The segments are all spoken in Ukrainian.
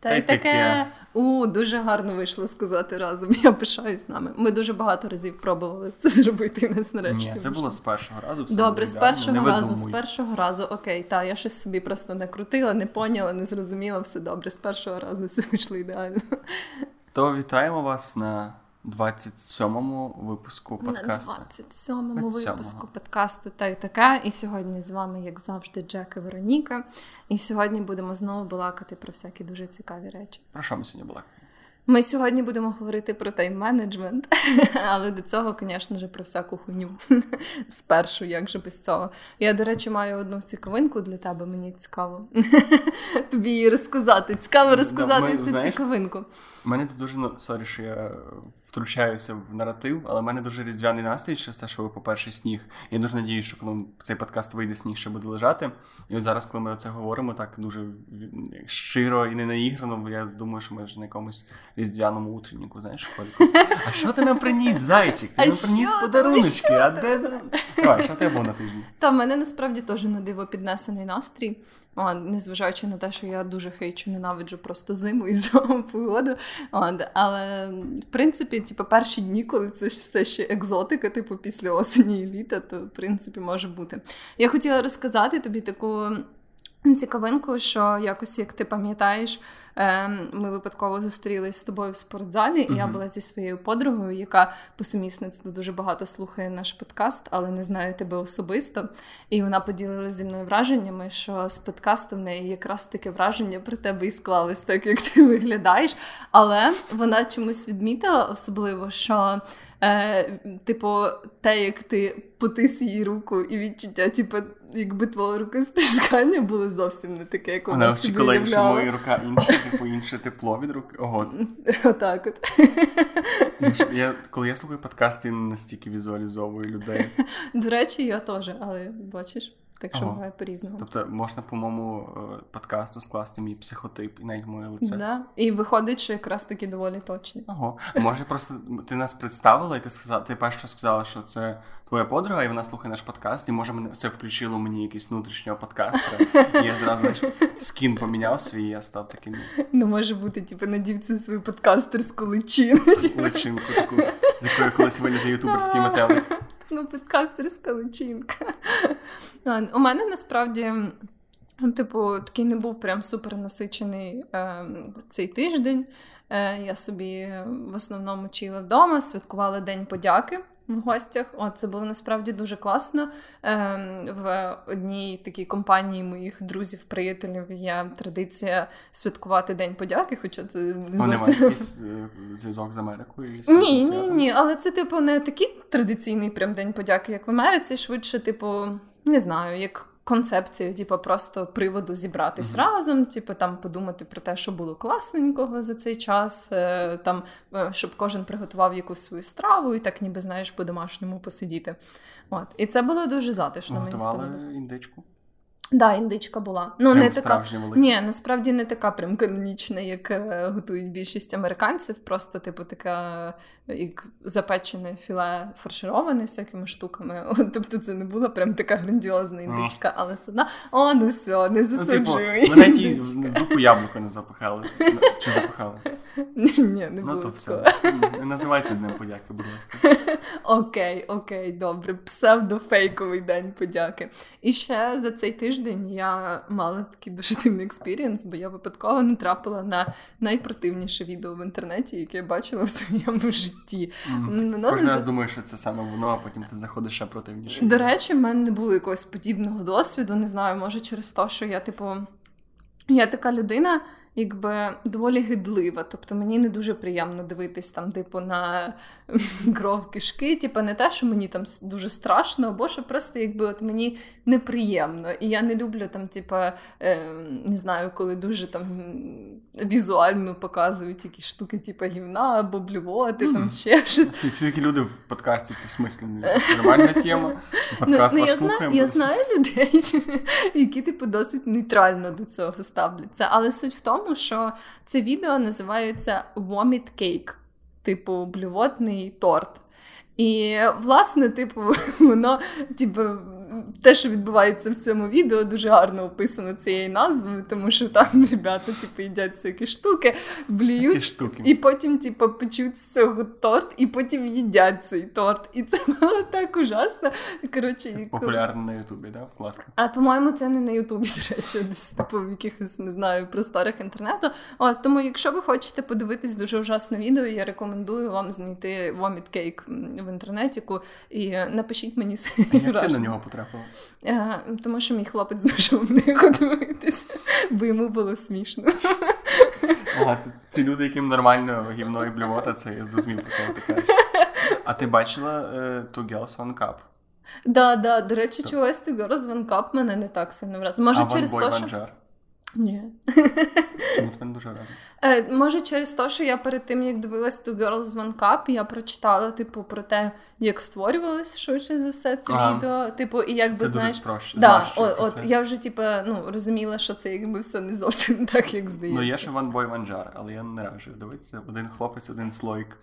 Та й таке. У, дуже гарно вийшло сказати разом. Я пишаюсь нами. Ми дуже багато разів пробували це зробити. і нас нарешті. Ні, це було з першого разу. Все Добре, з першого не разу, з першого разу, окей, та я щось собі просто не крутила, не поняла, не зрозуміла, все добре. З першого разу все вийшло ідеально. То вітаємо вас на 27-му випуску подкасту. На 27-му 27-го. випуску подкасту та й таке. І сьогодні з вами, як завжди, Джек і Вероніка. І сьогодні будемо знову балакати про всякі дуже цікаві речі. Про що ми сьогодні були? Ми сьогодні будемо говорити про тайм-менеджмент, але до цього, звісно ж, про всяку хуйню. Спершу, як же без цього. Я, до речі, маю одну цікавинку для тебе, мені цікаво. Тобі її розказати. Цікаво розказати ми, цю знаєш, цікавинку. Мене тут дуже sorry, що я втручаюся в наратив, але в мене дуже різдвяний настрій через те, що випав перший сніг. Я дуже надіюсь, що коли цей подкаст вийде, сніг ще буде лежати. І от зараз, коли ми це говоримо, так дуже щиро і не наіграно, бо я думаю, що ми ж на якомусь різдвяному утренніку, знаєш, школьку. А що ти нам приніс, зайчик? Ти А нам що приніс подаруночки, а де? Давай, що тебе було на тижні? Та в мене насправді теж на диво піднесений настрій. О, незважаючи на те, що я дуже хейчу, ненавиджу просто зиму і зиму погоду. От, але в принципі, типу, перші дні, коли це все ще екзотика, типу після осені і літа, то в принципі може бути. Я хотіла розказати тобі таку цікавинку, що якось, як ти пам'ятаєш, ем, ми випадково зустрілись з тобою в спортзалі, і я була зі своєю подругою, яка по сумісництву дуже багато слухає наш подкаст, але не знає тебе особисто. І вона поділилася зі мною враженнями, що з подкасту в неї якраз таке враження про тебе і склалось, так як ти виглядаєш. Але вона чомусь відмітила особливо, що. Е, типу, те, як ти потис її руку, і відчуття, типу, якби твого руки стискання було зовсім не таке, як вона, собі очікувала, що моя рука інша, типу інше тепло від руки. Ого, Отак от. Я, коли я слухаю подкасти, я не настільки візуалізовую людей. До речі, я теж, але бачиш, так що Ага. буває по-різному. Тобто можна по моєму е, подкасту скласти мій психотип і навіть моє лице. Да. І виходить, що якраз таки доволі точно. Ого. Може, просто ти нас представила, і ти сказала, ти перше сказала, що це твоя подруга, і вона слухає наш подкаст, і може мене це включило мені якийсь внутрішнього подкастера. І я зразу знаєш, скін поміняв свій, і я став таким Ну, може бути, типу, надів це свою подкастерську личину. личинку, таку, з якою колись вилізе ютуберський метелик. Ну, подкастерська личинка. У мене насправді. Типу, такий не був прям супер насичений е, цей тиждень. Е, я собі в основному чила вдома, святкувала День подяки в гостях. О, це було насправді дуже класно. Е, в одній такій компанії моїх друзів-приятелів є традиція святкувати День подяки, хоча це не зовсім якийсь е, зв'язок з Америкою. з ні, ні, ні, але це, типу, не такий традиційний прям день подяки, як в Америці. Швидше, типу, не знаю, як концепція, типу, просто приводу зібратись Мгм. разом, типу, там подумати про те, що було класненького за цей час, е, там, е, щоб кожен приготував якусь свою страву і так, ніби знаєш, по-домашньому посидіти. От. І це було дуже затишно, мені Готували сподобалося. індичку. Да, індичка була. Ну, Прям не така. Ні, насправді не така прям канонічна, як е, готують більшість американців. Просто, типу, така як запечене філе фаршироване всякими штуками. От, тобто це не була прям така грандіозна індичка, але одно. О, ну все, не Ну, типу, засуджуй. навіть їй в яблуко не запихали. Чи запихали? Ні, не Ну то все. Не називайте днем подяки, будь ласка. Окей, окей, добре. Псевдофейковий день подяки. І ще за цей тиждень я мала такий дуже дивний experience, бо я випадково натрапила на найпротивніше відео в інтернеті, яке я бачила в своєму житті. М, Mm. Кожен раз думаєш, що це саме воно, а потім ти заходиш ще противніше. До речі, в мене не було якогось подібного досвіду. Не знаю, може через те, що я, типу, я така людина, якби доволі гидлива. Тобто мені не дуже приємно дивитись там, типу, на кров кишки. Типу, не те, що мені там дуже страшно, або що просто якби от мені неприємно. І я не люблю там, типу, е, не знаю, коли дуже там візуально показують якісь штуки, типу гівна або блювоти, там ще щось. Всі, всі такі люди в подкасті в смислі нормальна тема. Подкаст ну, ваш я, знаю, я знаю людей, які типу досить нейтрально до цього ставляться. Але суть в тому, що це відео називається Vomit Cake, типу блювотний торт. І, власне, типу, воно, типу, те, що відбувається в цьому відео, дуже гарно описано цією назвою, тому що там ребята типу, їдять всякі штуки, бліють, штуки. і потім, типу, печуть з цього торт, і потім їдять цей торт. І це було так ужасно. Коротше, Це і- популярно на Ютубі, да? Вкладка. а по-моєму, це не на Ютубі, до речі, десь типу в якихось не знаю просторах інтернету. От тому, якщо ви хочете подивитись дуже ужасне відео, я рекомендую вам знайти Vomit Cake в інтернетіку і напишіть мені А як ти на нього потрапила? А, Тому що мій хлопець змушував не його дивитися, бо йому було смішно. Ага, ці люди, яким нормально гімно і блювота, це я зрозумів, про кого ти кажеш. А ти бачила uh, Two Girls One Cup? Да, да, до речі, чогось one cup мене не так сильно вразило. Може, а One через те, One що... Ні. Чому тебе не дуже разом? Е, може, через те, що я перед тим, як дивилась Two Girls One Cup, я прочитала, типу, про те, як створювалось швидше за все це Ага. відео. Типу, і якби Це знаєш. дуже спроще. Да, спрощує от, от я вже типу, ну, розуміла, що це якби все не зовсім так, як здається. Ну, є ще One Boy One Jar, але я не раджу дивитися. Один хлопець, один слоїк.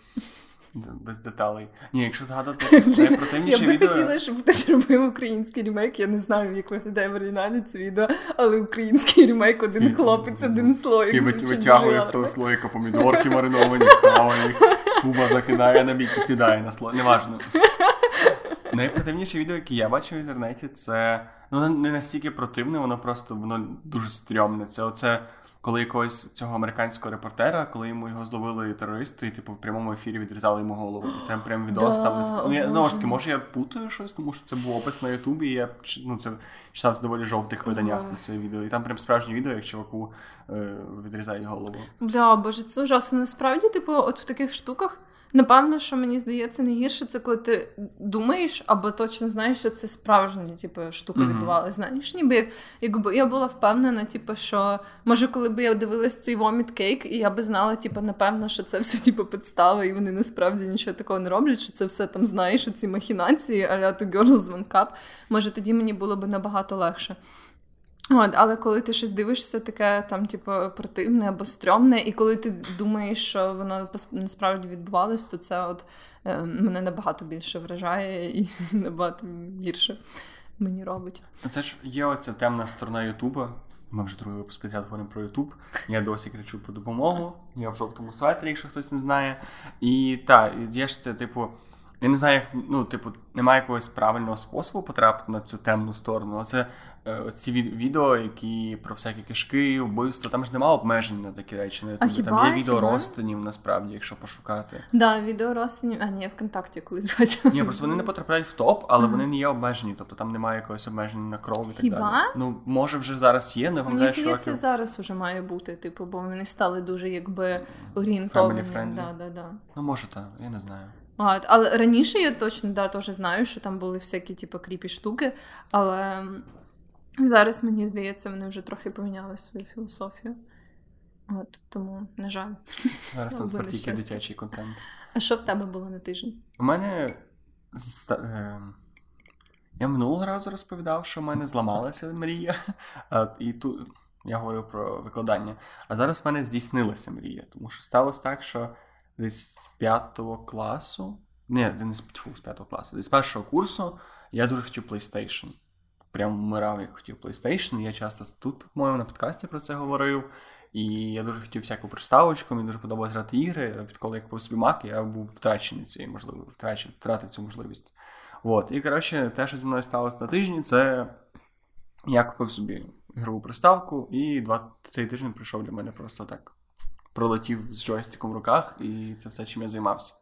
Без деталей. Ні, якщо згадати Блін, Я найпротивніше би відео. хотіла, щоб хтось робив український ремейк. Я не знаю, як виглядає в оригіналі це відео, але український ремейк один хлопець, один слоїк. І витягує з того слоїка помідорки мариновані, хаває їх, чуба закидає на бік і сідає на слой. Неважно. Найпротивніше відео, яке я бачив в інтернеті, це ну не настільки противне, воно просто воно дуже стрьомне. Це оце. Коли якогось цього американського репортера, коли йому його зловили терористи, і типу в прямому ефірі відрізали йому голову. І там прям відос Да, там ну, я, знову ж таки, може я путаю щось, тому що це був опис на Ютубі, і я ну це читав з доволі жовтих виданнях на це відео. І там прям справжнє відео, як чуваку е, відрізають голову. Бля, боже, це ужасно. Насправді, типу, от в таких штуках, напевно, що мені здається найгірше, це коли ти думаєш або точно знаєш, що це справжня, типу, штука Мгм. відбувалася. Знаєш, ніби як якби я була впевнена, типу, що може, коли б я дивилась цей воміт кейк, і я би знала, типу, напевно, що це все типу підстава, і вони насправді нічого такого не роблять, що це все там знаєш, ці махінації, а-ля to girls one cup, може тоді мені було б набагато легше. От, але коли ти щось дивишся, таке там, типу, противне або стрьомне, і коли ти думаєш, що воно насправді відбувалось, то це от е, мене набагато більше вражає і набагато гірше мені робить. Це ж є оця темна сторона Ютуба. Ми вже другий випуск підряд говоримо про Ютуб. Я досі кричу про допомогу. Я в жовтому светрі, якщо хтось не знає. І так, є ж це, типу, я не знаю, як, ну, типу, немає якогось правильного способу потрапити на цю темну сторону. Оце е, ці від- відео, які про всякі кишки, вбивства, там ж немає обмежень на такі речі на хіба? Там є відео Хіба? розтинів, насправді, якщо пошукати. Да, відео розтинів. А, ні, ВКонтакті колись бачила. Ні, просто вони не потрапляють в топ, але Ага. вони не є обмежені, тобто там немає якогось обмеження на кров і так Хіба? далі. Ну, може, вже зараз є, не пам'ятаю, що здається, років. зараз уже має бути, типу, бо вони стали дуже якби орієнтовані. Да, да, да. Ну, може, так, я не знаю. А, але раніше я точно да, теж знаю, що там були всякі типу, кріпі штуки, але зараз мені здається, вони вже трохи поміняли свою філософію. От, тому, на жаль. Зараз там тепер тільки дитячий контент. А що в тебе було на тижні? У мене. е, Я минулого разу розповідав, що в мене зламалася мрія. І тут я говорив про викладання. А зараз в мене здійснилася мрія, тому що сталося так, що десь з п'ятого класу. Ні, не з п'ятого класу, десь з першого курсу я дуже хотів PlayStation. Прям вмирав, як хотів PlayStation. Я часто тут, по-моєму, на подкасті про це говорив. І я дуже хотів всяку приставочку, мені дуже подобалось грати ігри. Відколи я купив собі Mac, я був втрачений цією можливістю, втрачив, втратив цю можливість. От. І коротше, те, що зі мною сталося на тижні, це я купив собі ігрову приставку, і два цей тиждень прийшов для мене просто так. Пролетів з джойстиком в руках, і це все, чим я займався.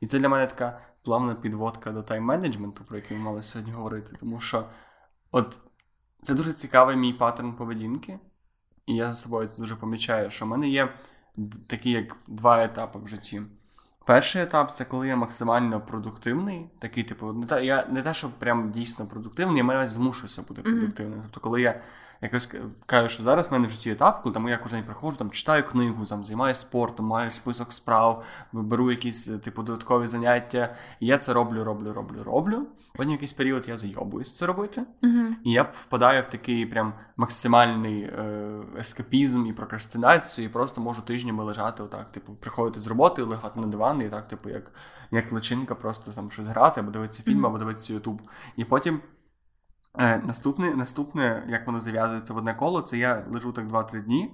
І це для мене така плавна підводка до тайм-менеджменту, про який ми мали сьогодні говорити. Тому що от це дуже цікавий мій паттерн поведінки, і я за собою це дуже помічаю, що в мене є такі як два етапи в житті. Перший етап це коли я максимально продуктивний, такий, типу, не те, я не те, що прям дійсно продуктивний, я мене змушуюся бути продуктивним. Тобто, коли я якось кажу, що зараз в мене в житті етап, коли там я кожен день приходжу, там читаю книгу, там займаюся спортом, маю список справ, беру якісь е, типу додаткові заняття, і я це роблю, роблю, роблю, роблю. Потім якийсь період я зайобуюсь це робити. Угу. І я впадаю в такий прям максимальний е, ескапізм і прокрастинацію, і просто можу тижнями лежати отак, типу, приходити з роботи, лягати на диван, і так, типу, як, як личинка, просто там щось грати, або дивитися фільм, або дивитися Ютуб. І потім Е, Наступне, наступне, як воно зав'язується в одне коло, це я лежу так 2-3 дні.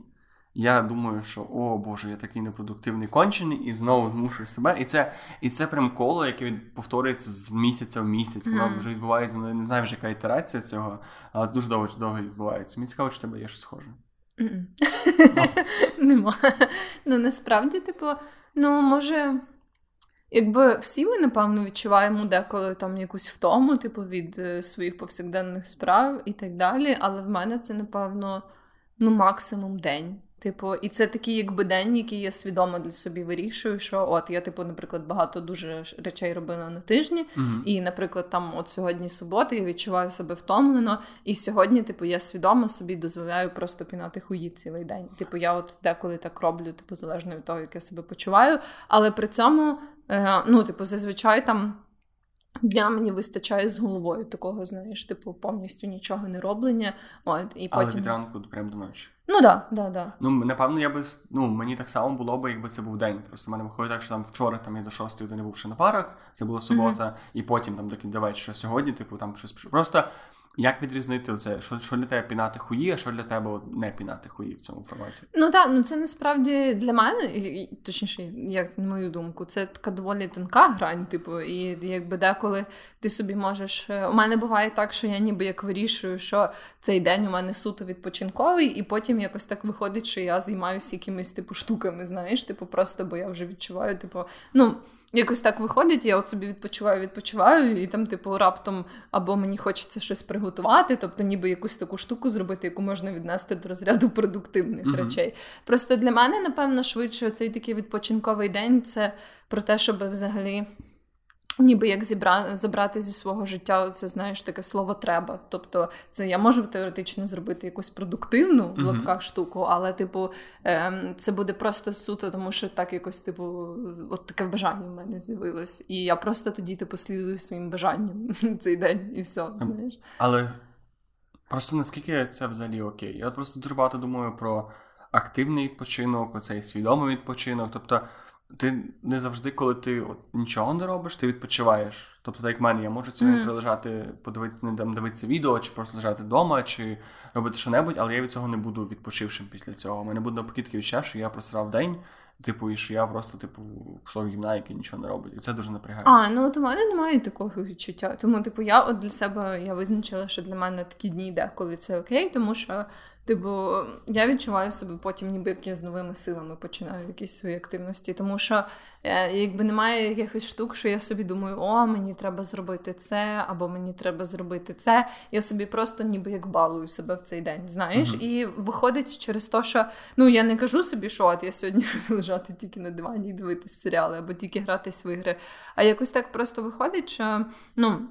Я думаю, що о Боже, я такий непродуктивний кончений, і знову змушую себе. І це і це прям коло, яке повторюється з місяця в місяць. Воно mm. вже відбувається, ну, не знаю вже яка ітерація цього, але дуже довго довго відбувається. Мені цікаво, чи тебе є щось схоже. Нема. Ну насправді, типу, ну може. Якби всі ми, напевно, відчуваємо деколи там якусь втому, типу, від е, своїх повсякденних справ і так далі. Але в мене це, напевно, ну, максимум день. Типу, і це такий, якби день, який я свідомо для собі вирішую, що от я, типу, наприклад, багато дуже речей робила на тижні, mm-hmm. і, наприклад, там от сьогодні субота, я відчуваю себе втомлено, і сьогодні, типу, я свідомо собі дозволяю просто пінати хуї цілий день. Типу, я от деколи так роблю, типу, залежно від того, як я себе почуваю. Але при цьому, е, ну, типу, зазвичай там. Дня мені вистачає з головою такого, знаєш, типу, повністю нічого не роблення. От, і Але потім... від ранку прям до ночі. Ну да, да, да. Ну, напевно, я би ну, мені так само було б, якби це був день. Просто в мене виходить так, що там вчора там я до шостої години був ще на парах, це була субота, mm-hmm. і потім там до, кінця вечора. Сьогодні, типу, там щось Просто як відрізнити це? Що що для тебе пінати хуї, а що для тебе не пінати хуї в цьому форматі? Ну так, ну це насправді для мене, точніше, як на мою думку, це така доволі тонка грань, типу, і якби деколи ти собі можеш. Е, у мене буває так, що я ніби як вирішую, що цей день у мене суто відпочинковий, і потім якось так виходить, що я займаюся якимись типу штуками, знаєш, типу, просто бо я вже відчуваю, типу, ну. Якось так виходить, я от собі відпочиваю, відпочиваю, і там, типу, раптом або мені хочеться щось приготувати, тобто ніби якусь таку штуку зробити, яку можна віднести до розряду продуктивних uh-huh. речей. Просто для мене, напевно, швидше цей такий відпочинковий день це про те, щоб взагалі Ніби як зібра... забрати зі свого життя, це знаєш таке слово треба. Тобто, це я можу теоретично зробити якусь продуктивну в лапках штуку, але, типу, ем, це буде просто суто, тому що так якось, типу, от таке бажання в мене з'явилось. І я просто тоді типу, слідую своїм бажанням цей день і все. Ем, знаєш. Але просто наскільки це взагалі окей? Я просто дуже багато думаю про активний відпочинок, оцей свідомий відпочинок. Тобто. Ти не завжди, коли ти от, нічого не робиш, ти відпочиваєш. Тобто, так як мене, я можу сьогодні mm. прилежати, подивитися, не там дивитися відео, чи просто лежати вдома, чи робити що-небудь, але я від цього не буду відпочившим після цього. У мене буде навпаки таке відчуття, що я просрав день, типу, і що я просто, типу, кусок гімна, який нічого не робить. І це дуже напрягає. А, ну от у мене немає такого відчуття. Тому, типу, я от для себе я визначила, що для мене такі дні деколи це окей, тому що. Типу, я відчуваю себе потім, ніби як я з новими силами починаю якісь свої активності. Тому що е, якби немає якихось штук, що я собі думаю, о, мені треба зробити це, або мені треба зробити це. Я собі просто ніби як балую себе в цей день, знаєш? Uh-huh. І виходить через те, що ну я не кажу собі, що от я сьогодні буду лежати тільки на дивані і дивитися серіали, або тільки гратись в ігри. А якось так просто виходить, що ну.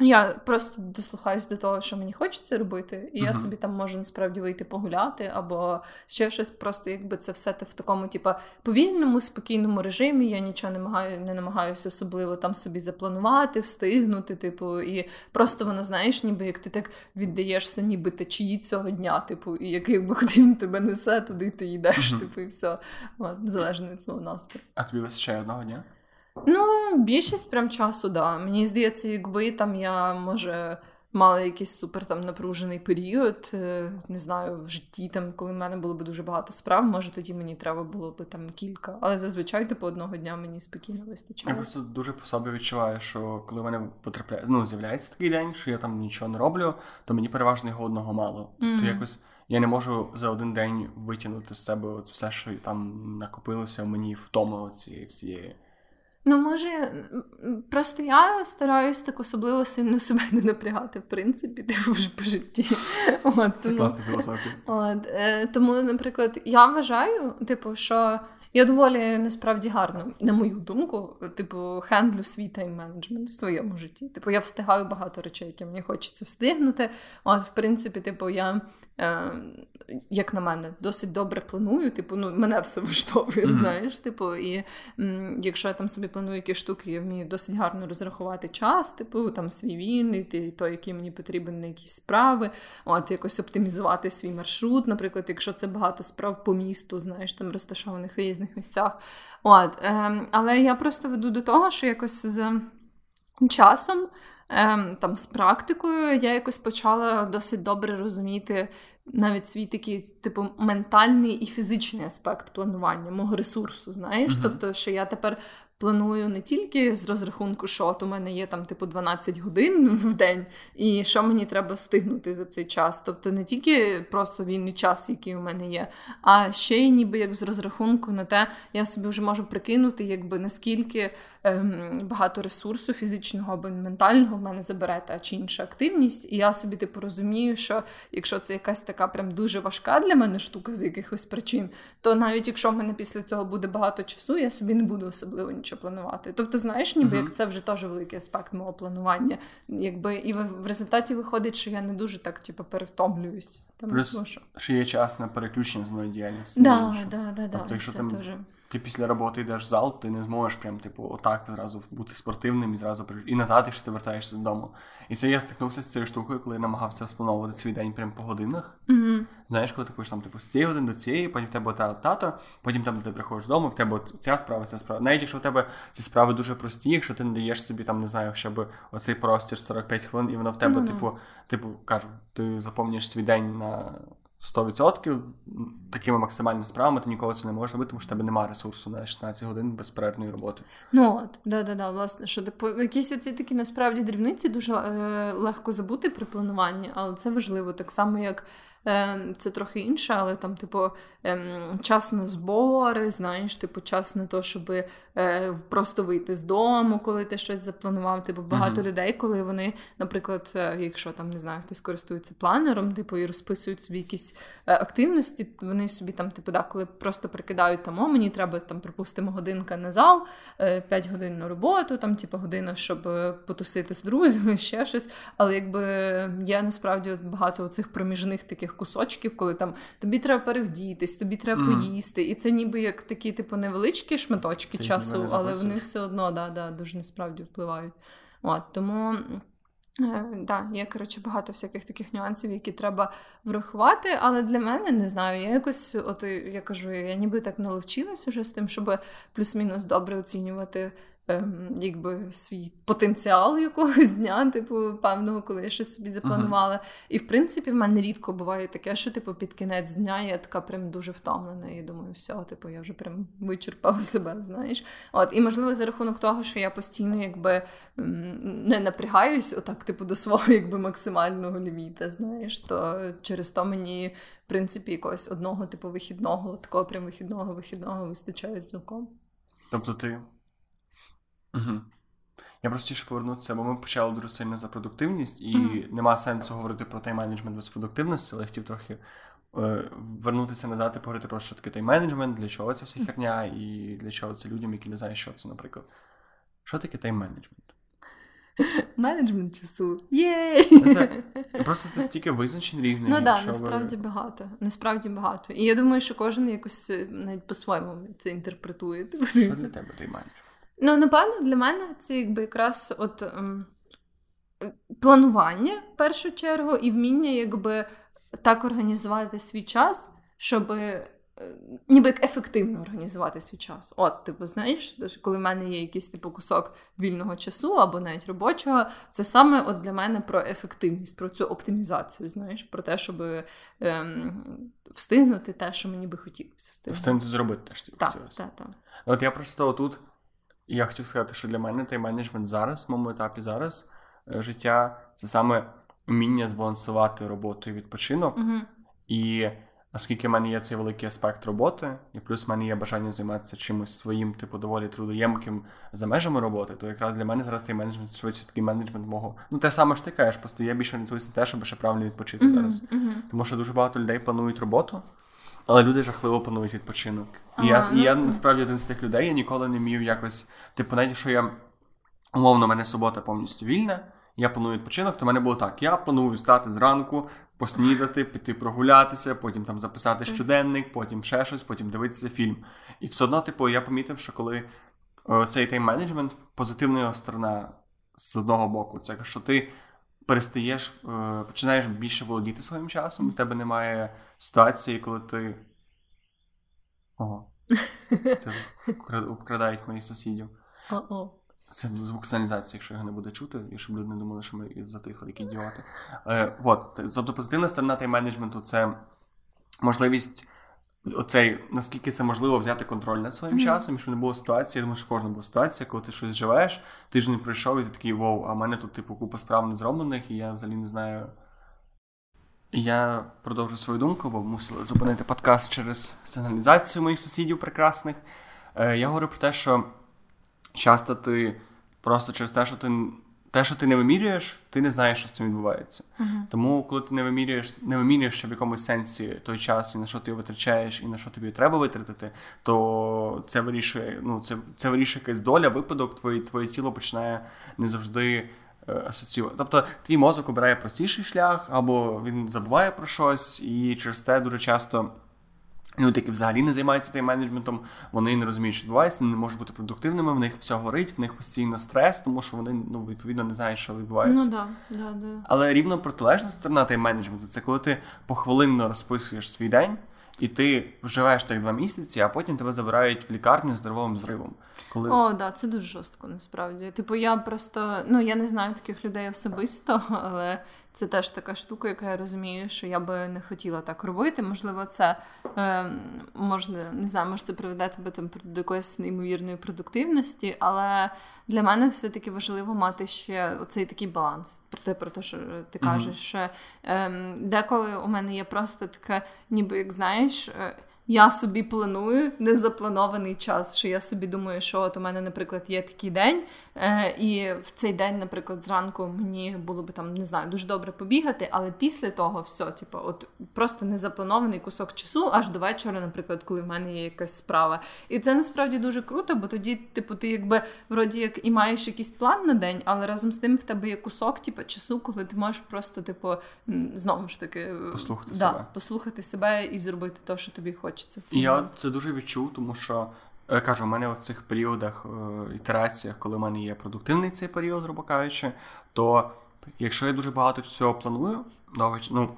Я просто дослухаюсь до того, що мені хочеться робити, і uh-huh. я собі там можу насправді вийти погуляти, або ще щось, просто якби це все в такому, типа, повільному, спокійному режимі. Я нічого не намагаю, не намагаюся особливо там собі запланувати, встигнути. Типу, і просто воно знаєш, ніби як ти так віддаєшся, ніби течії цього дня, типу, і який би куди тебе несе, туди ти йдеш, uh-huh. типу, і все. От, залежно від свого настрою. А тобі вистачає одного дня? Ну, більшість прям часу, да. Мені здається, якби там я може мала якийсь супер там напружений період, е, не знаю, в житті, там, коли в мене було б дуже багато справ, може тоді мені треба було б там кілька. Але зазвичай, типу, одного дня мені спокійно вистачає. Я просто дуже по собі відчуваю, що коли в мене потрапляє, ну, з'являється такий день, що я там нічого не роблю, то мені переважно його одного мало. Mm-hmm. То якось. Я не можу за один день витягнути з себе от все, що там накопилося в мені втома цієї всієї. Ну, може, просто я стараюсь так особливо сильно себе не напрягати, в принципі, типу вже по житті. От, Це класна філософія. От, е, Тому, наприклад, я вважаю, типу, що я доволі насправді гарно, на мою думку, типу, хендлю свій тайм-менеджмент в своєму житті. Типу, я встигаю багато речей, які мені хочеться встигнути. От, в принципі, типу, я як на мене, досить добре планую. Типу, ну мене все влаштовує, mm-hmm. знаєш. Типу, і м, якщо я там собі планую якісь штуки, я вмію досить гарно розрахувати час, типу там свій вільний, той, який мені потрібен на якісь справи, от якось оптимізувати свій маршрут. Наприклад, якщо це багато справ по місту, знаєш, там розташованих в різних місцях. От, е, Але я просто веду до того, що якось з часом. Ем, там з практикою я якось почала досить добре розуміти навіть свій такий, типу, ментальний і фізичний аспект планування мого ресурсу. Знаєш, mm-hmm. тобто, що я тепер планую не тільки з розрахунку, що от у мене є там типу 12 годин в день, і що мені треба встигнути за цей час. Тобто не тільки просто вільний час, який у мене є, а ще й ніби як з розрахунку на те, я собі вже можу прикинути, якби наскільки. Ем, багато ресурсу фізичного або ментального в мене забере та чи інша активність. І я собі типу розумію, що якщо це якась така прям дуже важка для мене штука з якихось причин, то навіть якщо в мене після цього буде багато часу, я собі не буду особливо нічого планувати. Тобто, знаєш, ніби як це вже теж великий аспект мого планування. Якби І в, в результаті виходить, що я не дуже так типу, перевтомлююсь. Там, Плюс, що є час на переключення з діяльності. Да, да, да, тобто, якщо там дуже ти після роботи йдеш в зал, ти не зможеш прям, типу, отак зразу бути спортивним і зразу і назад, якщо ти вертаєшся додому. І це я стикнувся з цією штукою, коли я намагався сплановувати свій день прям по годинах. Mm-hmm. Знаєш, коли ти пишеш там типу з цієї години до цієї, потім в тебе та тато, потім там ти приходиш додому, в тебе ця справа, ця справа. Навіть якщо в тебе ці справи дуже прості, якщо ти не даєш собі там, не знаю, щоб оцей простір 45 хвилин, і воно в тебе, mm-hmm. типу, типу, кажу, ти заповнюєш свій день на 100% такими максимальними справами ти ніколи це не можеш робити, тому що в тебе немає ресурсу на 16 годин безперервної роботи. Ну от, да-да-да, власне, що типу, якісь оці такі насправді дрібниці дуже е, легко забути при плануванні, але це важливо так само, як. Ем, це трохи інше, але там, типу, ем, час на збори, знаєш, типу, час на те, щоб е, просто вийти з дому, коли ти щось запланував. Типу, багато mm-hmm. людей, коли вони, наприклад, е, якщо там не знаю, хтось користується планером, типу, і розписують собі якісь е, активності, вони собі там, типу, да, коли просто прикидають там, о, мені треба там, припустимо, годинка на зал, 5 годин на роботу, там, типу, година, щоб потусити з друзями, ще щось. Але якби є насправді багато цих проміжних таких кусочків, коли там тобі треба перевдітись, тобі треба mm. поїсти. І це ніби як такі, типу, невеличкі шматочки Ти часу, але вони все одно да, да, дуже насправді впливають. От, Тому. Е, да, є, коротше, багато всяких таких нюансів, які треба врахувати. Але для мене не знаю, я якось, от я кажу, я ніби так наловчилась уже з тим, щоб плюс-мінус добре оцінювати ем, якби свій потенціал якогось дня, типу, певного, коли я щось собі запланувала. Uh-huh. І в принципі, в мене рідко буває таке, що типу під кінець дня я така прям дуже втомлена. І думаю, все, типу, я вже прям вичерпала себе, знаєш. От, І можливо, за рахунок того, що я постійно якби не напрягаюсь, отак, типу, до свого якби максимального ліміта, знаєш, то через то мені. В принципі, якогось одного типу вихідного, такого прям вихідного вихідного вистачає цілком. Тобто ти Угу. Я просто ще повернутися, бо ми почали дуже сильно за продуктивність, і mm-hmm. нема сенсу говорити про тайм-менеджмент без продуктивності, але я хотів трохи е, вернутися назад і поговорити про що таке тайм-менеджмент, для чого це вся херня, і для чого це людям, які не знають, що це, наприклад. Що таке тайм-менеджмент? Менеджмент часу. Єй! Це, Просто це стільки визначень різних. Ну так, насправді ви... багато. Насправді багато. І я думаю, що кожен якось е, навіть по-своєму це інтерпретує. Що для тебе тайм-менеджмент? Ну, напевно, для мене це якби якраз от ем, планування в першу чергу і вміння якби так організувати свій час, щоб е, ніби як ефективно організувати свій час. От, типу, знаєш, коли в мене є якийсь типу кусок вільного часу або навіть робочого, це саме от для мене про ефективність, про цю оптимізацію, знаєш, про те, щоб ем, встигнути те, що мені би хотілося встигнути. Встигнути зробити те, що так, хотілося. Так, так. От я просто отут. І я хотів сказати, що для мене тайм-менеджмент зараз, в моєму етапі зараз е, життя, це саме вміння збалансувати роботу і відпочинок. uh І оскільки в мене є цей великий аспект роботи, і плюс в мене є бажання займатися чимось своїм, типу, доволі трудоємким за межами роботи, то якраз для мене зараз цей менеджмент швидше такий менеджмент мого. Ну, те саме ж ти кажеш, просто я більше не на те, щоб ще правильно відпочити uh зараз. uh Тому що дуже багато людей планують роботу. Але люди жахливо планують відпочинок. І ага, я і я ну, насправді один з тих людей, я ніколи не вмів якось. Типу, навіть що я умовно, у мене субота повністю вільна, я планую відпочинок, то в мене було так: я планую стати зранку, поснідати, піти прогулятися, потім там записати щоденник, потім ще щось, потім дивитися фільм. І все одно, типу, я помітив, що коли цей тайм-менеджмент, позитивна його сторона з одного боку, це що ти перестаєш, е, починаєш більше володіти своїм часом, в тебе немає ситуації, коли ти. Ого. Це обкрадають моїх сусідів. О-о. Це звук сигналізації, якщо його не буде чути, і щоб люди не думали, що ми затихли, які ідіоти. Е, от, тобто позитивна сторона тайм-менеджменту це можливість. Оцей, наскільки це можливо взяти контроль над своїм mm-hmm. часом, щоб не було ситуації, я думаю, що кожна була ситуація, коли ти щось живеш, тиждень пройшов, і ти такий вау, а в мене тут типу купа справ не зроблених, і я взагалі не знаю. Я продовжу свою думку, бо мусили зупинити подкаст через сигналізацію моїх сусідів прекрасних. Е, Я говорю про те, що часто ти просто через те, що ти те, що ти не вимірюєш, ти не знаєш, що з цим відбувається. Uh-huh. Тому, коли ти не вимірюєш, не вимірюєш ще в якомусь сенсі той час, і на що ти витрачаєш, і на що тобі треба витратити, то це вирішує. Ну, це це вирішує якась доля, випадок, твоє твоє тіло починає не завжди е, асоціювати. Тобто твій мозок обирає простіший шлях, або він забуває про щось, і через те дуже часто. Люди, які взагалі не займаються тим менеджментом, вони не розуміють, що відбувається, не можуть бути продуктивними, в них все горить, в них постійно стрес, тому що вони ну, відповідно не знають, що відбувається. Ну, да, да, да. Але рівно протилежна сторона тим менеджменту це коли ти похвилинно розписуєш свій день. І ти вживаєш тих два місяці, а потім тебе забирають в лікарню з нервовим зривом. Коли... О, да, це дуже жорстко, насправді. Типу, я просто ну я не знаю таких людей особисто, але це теж така штука, яка я розумію, що я би не хотіла так робити. Можливо, це е, можна не знаю, може це приведе тебе там до якоїсь неймовірної продуктивності, але для мене все-таки важливо мати ще оцей такий баланс. Про те, про те, що ти кажеш, mm-hmm. що е, деколи у мене є просто таке, ніби як знаєш. Е, я собі планую незапланований час, що я собі думаю, що от у мене, наприклад, є такий день, і в цей день, наприклад, зранку мені було би там не знаю, дуже добре побігати, але після того все, типу, от просто незапланований кусок часу, аж до вечора, наприклад, коли в мене є якась справа. І це насправді дуже круто, бо тоді, типу, ти якби вроді як і маєш якийсь план на день, але разом з тим в тебе є кусок, типу, часу, коли ти можеш просто, типу, знову ж таки послухати да, себе послухати себе і зробити те, що тобі хочеться. І я це дуже відчув, тому що кажу, у мене в цих періодах, е, ітераціях, коли в мене є продуктивний цей період, грубо кажучи, то якщо я дуже багато цього планую, ну,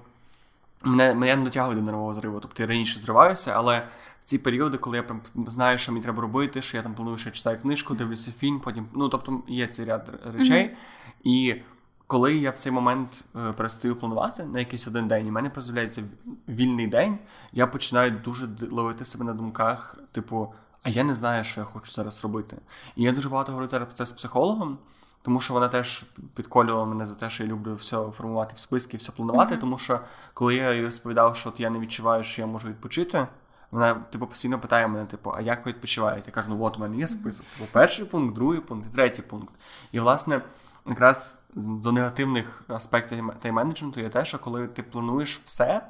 мене, мене не дотягує до нервового зриву. Тобто я раніше зриваюся, але в ці періоди, коли я прям знаю, що мені треба робити, що я там планую, що я читаю книжку, дивлюся фільм, потім, ну тобто є цей ряд речей. Mm-hmm. І коли я в цей момент е, перестаю планувати на якийсь один день, і в мене з'являється вільний день, я починаю дуже ловити себе на думках, типу, а я не знаю, що я хочу зараз робити. І я дуже багато говорю зараз про це з психологом, тому що вона теж підколювала мене за те, що я люблю все формувати в списки, все планувати. Mm-hmm. Тому що коли я їй розповідав, що от я не відчуваю, що я можу відпочити. Вона типу постійно питає мене, типу, а як ви відпочиваєте? Я кажу, ну от у мене є список. Типу, перший пункт, другий пункт і третій пункт. І власне якраз до негативних аспектів тайм-менеджменту є те, що коли ти плануєш все,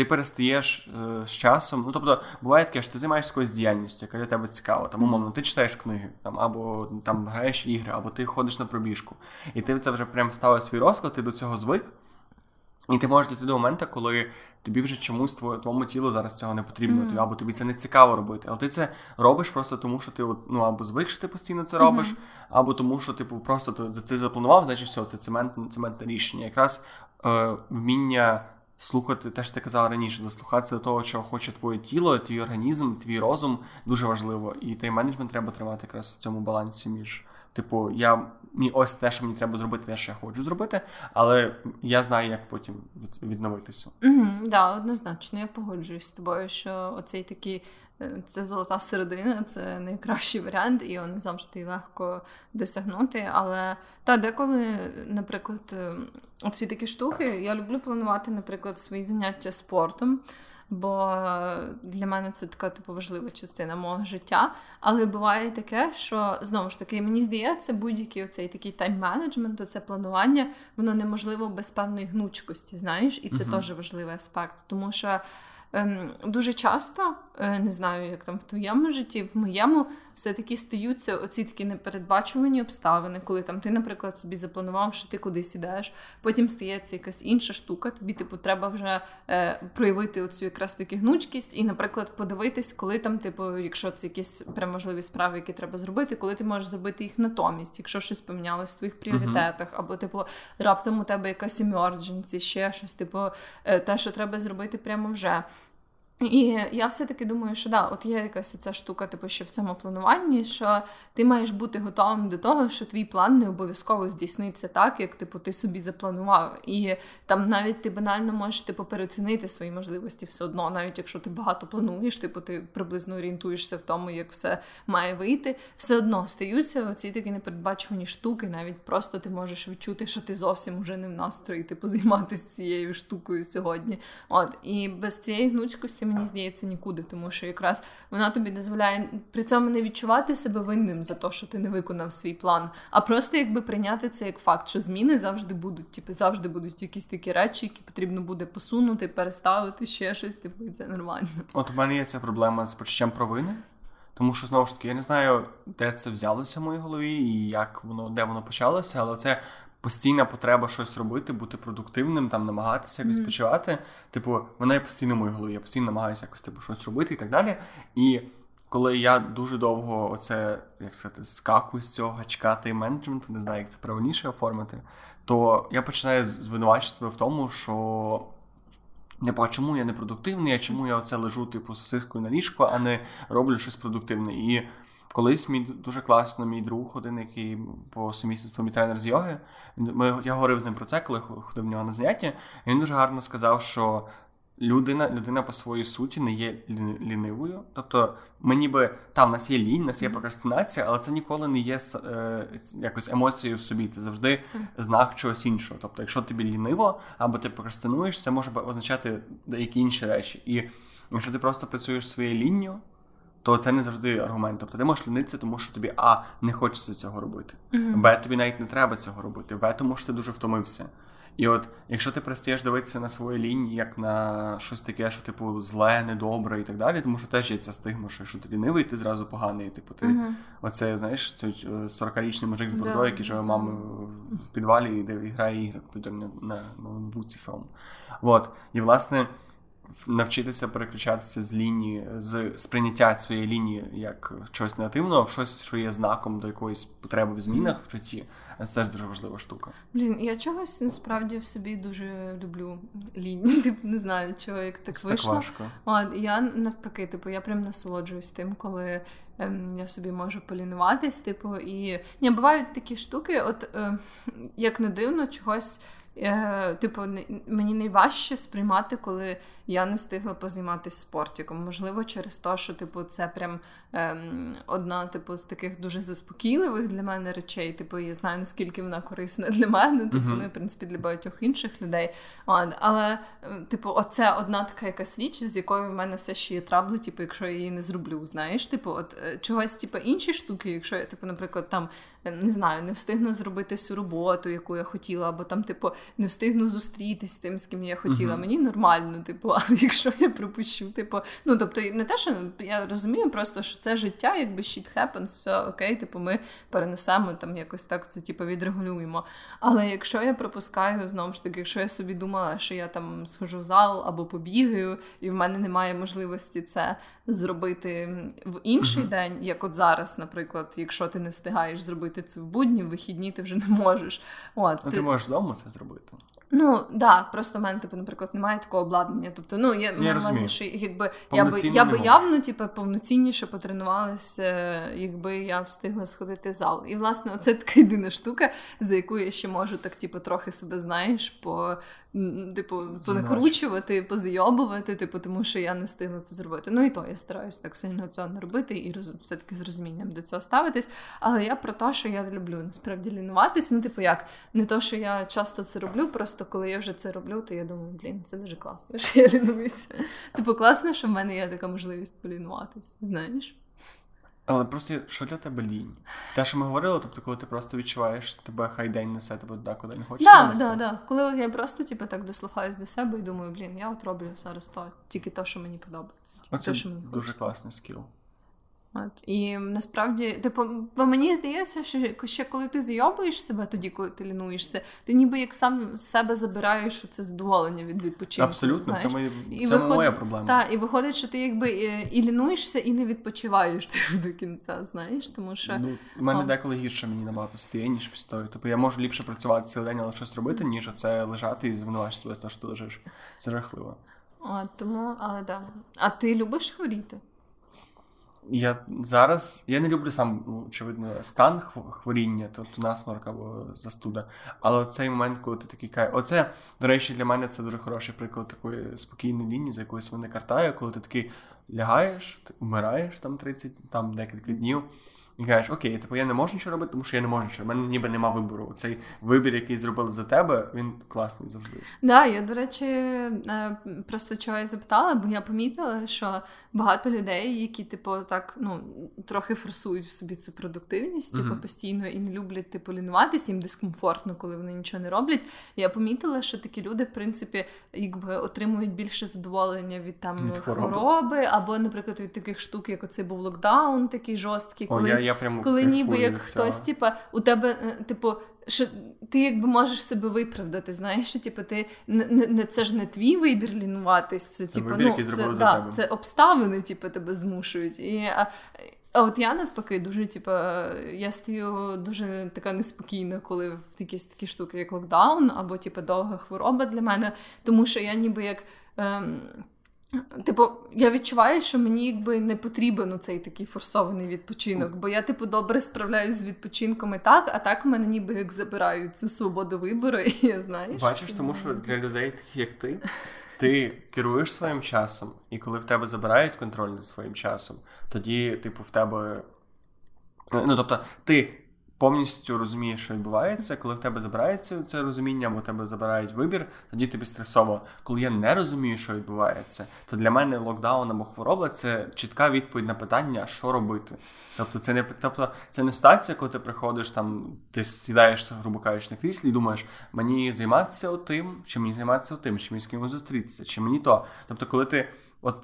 ти перестаєш е, з часом. Ну, тобто, буває таке, що ти займаєшся якоюсь діяльністю, яка для тебе цікава. Там, умовно, ти читаєш книги, там, або там граєш ігри, або ти ходиш на пробіжку. І ти це вже прям ставив свій розклад, ти до цього звик. І ти можеш дійти до моменту, коли тобі вже чомусь твоєму тілу зараз цього не потрібно, mm-hmm. або тобі це не цікаво робити. Але ти це робиш просто тому, що ти ну, або звик, що ти постійно це робиш, mm-hmm. або тому, що типу просто ти це запланував, значить все, це цемент, цементне рішення. Якраз е, вміння слухати, те, що ти казала раніше, дослухатися до того, чого хоче твоє тіло, твій організм, твій розум дуже важливо. І тайм менеджмент треба тримати якраз в цьому балансі між. Типу, я мені ось те, що мені треба зробити, те, що я хочу зробити, але я знаю, як потім відновитися. Угу, да, однозначно, я погоджуюсь з тобою, що оцей такий. Е, це золота середина, це найкращий варіант, і не завжди легко досягнути. Але та деколи, наприклад, е, оці такі штуки, я люблю планувати, наприклад, свої заняття спортом бо для мене це така типу важлива частина мого життя. Але буває таке, що знову ж таки мені здається, будь-який оцей такий тайм-менеджмент, це планування, воно неможливо без певної гнучкості, знаєш, і це uh-huh. теж важливий аспект, тому що. Ем, дуже часто, не знаю, як там в твоєму житті, в моєму все-таки стаються оці такі непередбачувані обставини, коли там ти, наприклад, собі запланував, що ти кудись ідеш, потім стається якась інша штука. Тобі типу треба вже е, проявити оцю якраз таки гнучкість, і, наприклад, подивитись, коли там, типу, якщо це якісь прям можливі справи, які треба зробити, коли ти можеш зробити їх натомість, якщо щось помінялось в твоїх пріоритетах, uh-huh. або типу раптом у тебе якась emergency, ще щось, типу, е, те, що треба зробити прямо вже. І я все-таки думаю, що да, от є якась ця штука, типу, що в цьому плануванні, що ти маєш бути готовим до того, що твій план не обов'язково здійсниться так, як типу ти собі запланував. І там навіть ти банально можеш типу переоцінити свої можливості все одно, навіть якщо ти багато плануєш, типу ти приблизно орієнтуєшся в тому, як все має вийти, все одно стаються оці такі непередбачувані штуки. Навіть просто ти можеш відчути, що ти зовсім уже не в настрої, типу, займатися цією штукою сьогодні. От і без цієї гнучкості мені здається, нікуди, тому що якраз вона тобі дозволяє при цьому не відчувати себе винним за те, що ти не виконав свій план, а просто якби прийняти це як факт, що зміни завжди будуть, типу, завжди будуть якісь такі речі, які потрібно буде посунути, переставити ще щось, типу, це нормально. От у мене є ця проблема з почуттям провини. Тому що знову ж таки я не знаю, де це взялося в моїй голові і як воно де воно почалося, але це постійна потреба щось робити, бути продуктивним, там намагатися якось mm-hmm. почувати. Типу, вона є постійно в моїй голові, я постійно намагаюся якось типу щось робити і так далі. І коли я дуже довго оце, як сказати, скакую з цього гачка тайм-менеджменту, не знаю, як це правильніше оформити, то я починаю звинувачити себе в тому, що. Не по чому я не продуктивний, а чому я оце лежу, типу, сосискою на ліжко, а не роблю щось продуктивне. І Колись мій дуже класно, мій друг, один, який по сумісництву мій тренер з йоги. Ми, Я говорив з ним про це, коли ходив в нього на заняття. І він дуже гарно сказав, що людина людина по своїй суті не є лінивою. Тобто, ми ніби там в нас є лінь, в нас є прокрастинація, але це ніколи не є е, якось емоцією в собі. Це завжди знак чогось іншого. Тобто, якщо тобі ліниво або ти прокрастинуєш, це може означати деякі інші речі. І якщо ти просто працюєш своєю лінню то це не завжди аргумент. Тобто ти можеш лінитися, тому що тобі А не хочеться цього робити, mm-hmm. Б, тобі навіть не треба цього робити, В, тому що ти дуже втомився. І от, якщо ти перестаєш дивитися на свої лінії, як на щось таке, що типу зле, недобре і так далі, тому що теж є ця стигма, що, що ти лінивий, ти зразу поганий. Типу, ти uh-huh. оце, знаєш, цей 40-річний е, мужик з бородою, yeah. який живе мамою в підвалі і де грає ігри на на, на ноутбуці своєму. От. І власне навчитися переключатися з лінії, з сприйняття своєї лінії як чогось негативного, в щось, що є знаком до якоїсь потреби в змінах в житті. Це теж дуже важлива штука. Блін, я чогось насправді в собі дуже люблю лінії. Типу не знаю, чого як так це вийшло. Так важко. От, я навпаки, типу, я прям насолоджуюсь тим, коли ем, я собі можу полінуватись. Типу, і Ні, бувають такі штуки, от е, як не дивно, чогось. Е, типу, мені найважче сприймати, коли я не встигла позайматися спортиком. Можливо, через те, що типу, це прям ем, одна типу, з таких дуже заспокійливих для мене речей. Типу, я знаю, наскільки вона корисна для мене, типу, uh-huh. ну, в принципі, для багатьох інших людей. Але, е, типу, оце одна така якась річ, з якою в мене все ще є трабли, типу, якщо я її не зроблю. Знаєш, типу, от е, чогось, типу, інші штуки, якщо я, типу, наприклад, там. Не знаю, не встигну зробити всю роботу, яку я хотіла, або там, типу, не встигну зустрітись з тим, з ким я хотіла. Uh-huh. Мені нормально, типу, але якщо я пропущу, типу, ну тобто, не те, що я розумію, просто що це життя, якби shit happens, все окей, типу, ми перенесемо там якось так це типу, відрегулюємо. Але якщо я пропускаю, знову ж таки, якщо я собі думала, що я там схожу в зал або побігаю, і в мене немає можливості це зробити в інший uh-huh. день, як от зараз, наприклад, якщо ти не встигаєш зробити це в будні, в вихідні ти вже не можеш. От, ну, ти... ти можеш вдома це зробити. Ну да, просто в мене, типу, наприклад, немає такого обладнання. Тобто, ну я я увазі, що якби я би я би явно, типу, повноцінніше потренувалася, якби я встигла сходити в зал. І власне, це така єдина штука, за яку я ще можу так, типу, трохи себе знаєш, по типу, понакручувати, позайобувати, типу, тому що я не встигла це зробити. Ну і то я стараюсь так сильно цього не робити і роз... все-таки з розумінням до цього ставитись. Але я про те, що я люблю насправді лінуватись. Ну, типу, як не то, що я часто це роблю, просто коли я вже це роблю, то я думаю, блін, це дуже класно, що я лінуюся. Типу, класно, що в мене є така можливість полінуватись, знаєш. Але просто що для тебе лінь? Те, що ми говорили, тобто, коли ти просто відчуваєш, тебе хай день несе тебе туди, куди не хочеш. Так, так, так. Коли я просто типу, так дослухаюсь до себе і думаю, блін, я от роблю зараз то, тільки те, що мені подобається. Тільки Оце те, що мені дуже класний скіл. От. І насправді, типу, бо мені здається, що ще коли ти зайобуєш себе, тоді коли ти лінуєшся, ти ніби як сам себе забираєш що це задоволення від відпочинку. Абсолютно, знаєш? це моє і це виход... моя проблема. Так, і виходить, що ти якби і лінуєшся, і не відпочиваєш типу, до кінця. Знаєш, тому що ну у мене О. деколи гірше мені набагато стає, ніж після того. Тобто я можу ліпше працювати цілий день, але щось робити, ніж це лежати і звинувачити себе, що ти лежиш. Це жахливо. А, тому, але да. А ти любиш хворіти? Я зараз я не люблю сам, ну, очевидно, стан хворіння, тобто насморк або застуда. Але цей момент, коли ти такий кай. Оце, до речі, для мене це дуже хороший приклад такої спокійної лінії, за якоюсь мене картає, коли ти такий лягаєш, ти вмираєш там 30, там декілька днів. І кажеш, окей, типу, я не можу нічого робити, тому що я не можу нічого. У мене ніби нема вибору. Цей вибір, який зробили за тебе, він класний завжди. Так, да, я, до речі, е, просто чого я запитала, бо я помітила, що багато людей, які, типу, так ну, трохи форсують в собі цю продуктивність, типу, mm-hmm. постійно і не люблять типу, лінуватися, їм дискомфортно, коли вони нічого не роблять. Я помітила, що такі люди, в принципі, якби отримують більше задоволення від там від хвороби, або, наприклад, від таких штук, як оцей був локдаун, такий жорсткий, коли. О, я, я прямо коли ніби як хтось, типа, у тебе, е, типу, що ти якби можеш себе виправдати, знаєш, що типу, ти не, не це ж не твій вибір лінуватись, це, це типу, вибір, ну, це, да, це обставини, типу, тебе змушують. І, а, а от я навпаки, дуже, типу, я стою дуже така неспокійна, коли якісь такі штуки, як локдаун, або типу, довга хвороба для мене, тому що я ніби як. Ем, Типу, я відчуваю, що мені якби не потрібен цей такий форсований відпочинок, бо я, типу, добре справляюсь з відпочинком і так, а так мене ніби як забирають цю свободу вибору, і я знаєш. Бачиш, тому що для людей, таких як ти, ти керуєш своїм часом, і коли в тебе забирають контроль над своїм часом, тоді, типу, в тебе. Ну, тобто, ти повністю розумієш, що відбувається, коли в тебе забирається це розуміння, або тебе забирають вибір, тоді тобі стресово. Коли я не розумію, що відбувається, то для мене локдаун або хвороба це чітка відповідь на питання, що робити. Тобто, це не тобто, це не ситуація, коли ти приходиш там, ти сідаєш, грубо кажучи, на кріслі і думаєш, мені займатися тим, чи мені займатися тим, чи мені з кимось зустрітися, чи мені то. Тобто, коли ти от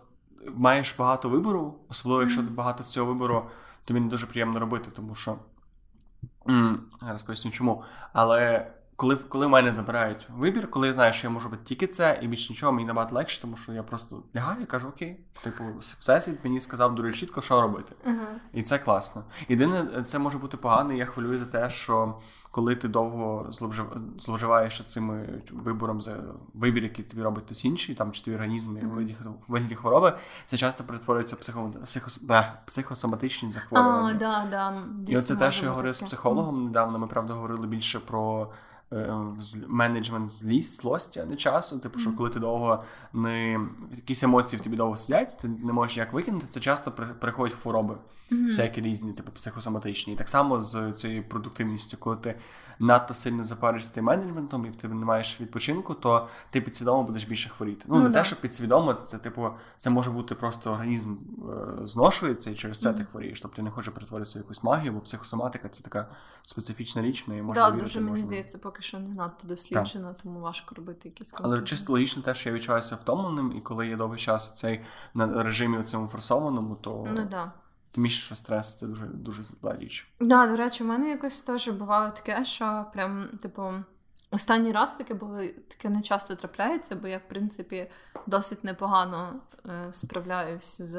маєш багато вибору, особливо якщо ти багато цього вибору, тобі не дуже приємно робити, тому що. Mm, зараз поясню чому. Але коли коли в мене забирають вибір, коли я знаю, що я можу робити тільки це, і більше нічого, мені набагато легше, тому що я просто лягаю і кажу, окей, типу, всесвіт мені сказав дуже чітко, що робити. Uh-huh. І це класно. Єдине, це може бути погано, і я хвилюю за те, що коли ти довго зловживаєш цим вибором за вибір, який тобі робить хтось інший, там чи твій організм mm-hmm. вигляді хвороби, це часто перетворюється психо, психо, психосоматичні захворювання. А, да, да. І оце те, що я говорив з психологом недавно. Ми правда говорили більше про. Е, менеджмент злість, злості, а не часу. Типу, що коли ти довго не якісь емоції в тобі довго сидять, ти не можеш як викинути, це часто приходять хвороби mm-hmm. всякі різні, типу психосоматичні. І так само з цією продуктивністю, коли ти надто сильно запаришся тим менеджментом і в тебе не маєш відпочинку, то ти підсвідомо будеш більше хворіти. Ну, ну не те, що підсвідомо, це типу, це може бути просто організм е, зношується, і через це mm-hmm. ти хворієш. Тобто ти не хочеш перетворитися в якусь магію, бо психосоматика це така специфічна річ, в неї можна. Так, дуже мені здається, поки що не надто досліджено, так. тому важко робити якісь Але чисто логічно те, що я відчуваюся втомленим, і коли є довгий час цей на режимі цьому форсованому, то. Ну да. Тим більше, що стрес це дуже дуже зла річ. Да, до речі, у мене якось теж бувало таке, що прям, типу, останній раз таке було таке не часто трапляється, бо я, в принципі, досить непогано е, справляюсь з,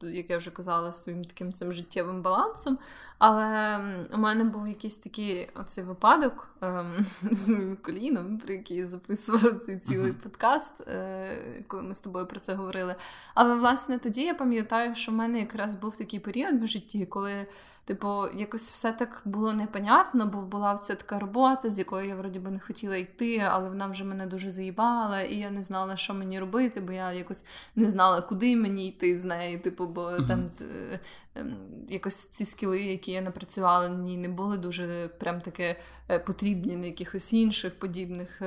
як я вже казала, своїм таким цим життєвим балансом. Але у мене був якийсь такий оцей випадок ем, з моїм коліном, про який я записувала цей цілий подкаст, е, коли ми з тобою про це говорили. Але власне тоді я пам'ятаю, що в мене якраз був такий період в житті, коли. Типу, якось все так було непонятно, бо була ця така робота, з якої я вроді би не хотіла йти, але вона вже мене дуже заїбала, і я не знала, що мені робити, бо я якось не знала, куди мені йти з нею. Типу, бо mm-hmm. там ем, якось ці скіли, які я напрацювала, ні, не були дуже прям таке е, потрібні на якихось інших подібних.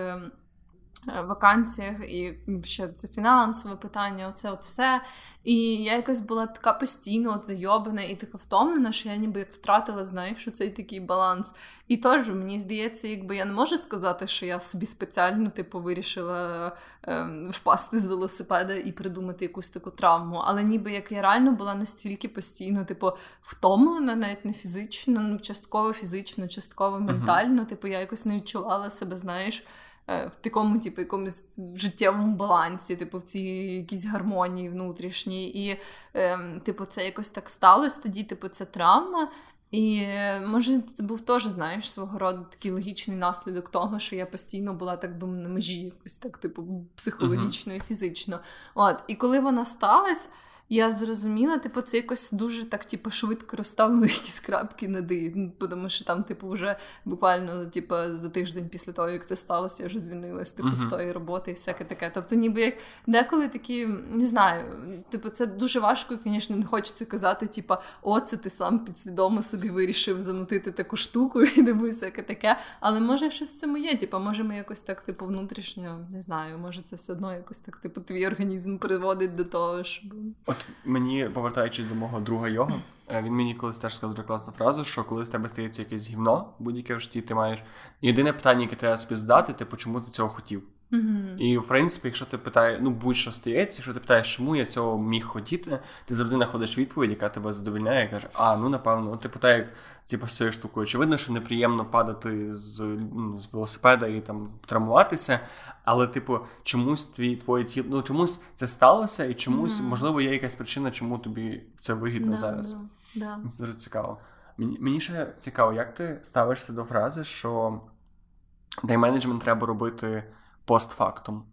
Е, вакансіях, і ще це фінансове питання, оце от все. І я якась була така постійно от зайобана і така втомлена, що я ніби як втратила, знаєш, цей такий баланс. І теж мені здається, якби я не можу сказати, що я собі спеціально типу вирішила ем, впасти з велосипеда і придумати якусь таку травму. Але ніби як я реально була настільки постійно, типу, втомлена, навіть не фізично, ну частково фізично, частково ментально. Uh-huh. Типу, я якось не відчувала себе, знаєш. Е, в такому, типу, якомусь життєвому балансі, типу, в цій якійсь гармонії внутрішній. І, е, типу, це якось так сталося. Тоді, типу, це травма. І може це був теж, знаєш, свого роду такий логічний наслідок того, що я постійно була так би на межі, якось так, типу, психологічно і фізично. От, і коли вона сталася, я зрозуміла, типу, це якось дуже так, типу, швидко розставили якісь крапки над «і», ну, тому що там, типу, вже буквально типу, за тиждень після того, як це сталося, я вже звільнилась типу, uh-huh. з тої роботи і всяке таке. Тобто, ніби як деколи такі, не знаю, типу, це дуже важко, звісно, не хочеться казати, типу, о, це ти сам підсвідомо собі вирішив замутити таку штуку і диви, всяке таке. Але може щось в цьому є. Типу, може, ми якось так, типу, внутрішньо не знаю, може це все одно якось так, типу, твій організм приводить до того, щоб. От мені, повертаючись до мого друга його, е, він мені колись теж сказав дуже класну фразу, що коли з тебе стається якесь гівно, будь-яке в житті ти маєш. Єдине питання, яке треба собі задати, типу, чому ти цього хотів? Mm-hmm. І в принципі, якщо ти питаєш, ну будь-що стається, якщо ти питаєш, чому я цього міг хотіти, ти завжди знаходиш відповідь, яка тебе задовільняє, і каже, а ну напевно, типу так, як типу, з цією штукою. Очевидно, що неприємно падати з ну, з велосипеда і там травмуватися, але, типу, чомусь твій твоє тіло, ну чомусь це сталося, і чомусь, mm-hmm. можливо, є якась причина, чому тобі це вигідно да, зараз. Да, да. Це дуже цікаво. Мені, мені ще цікаво, як ти ставишся до фрази, що тайм-менеджмент треба робити постфактум.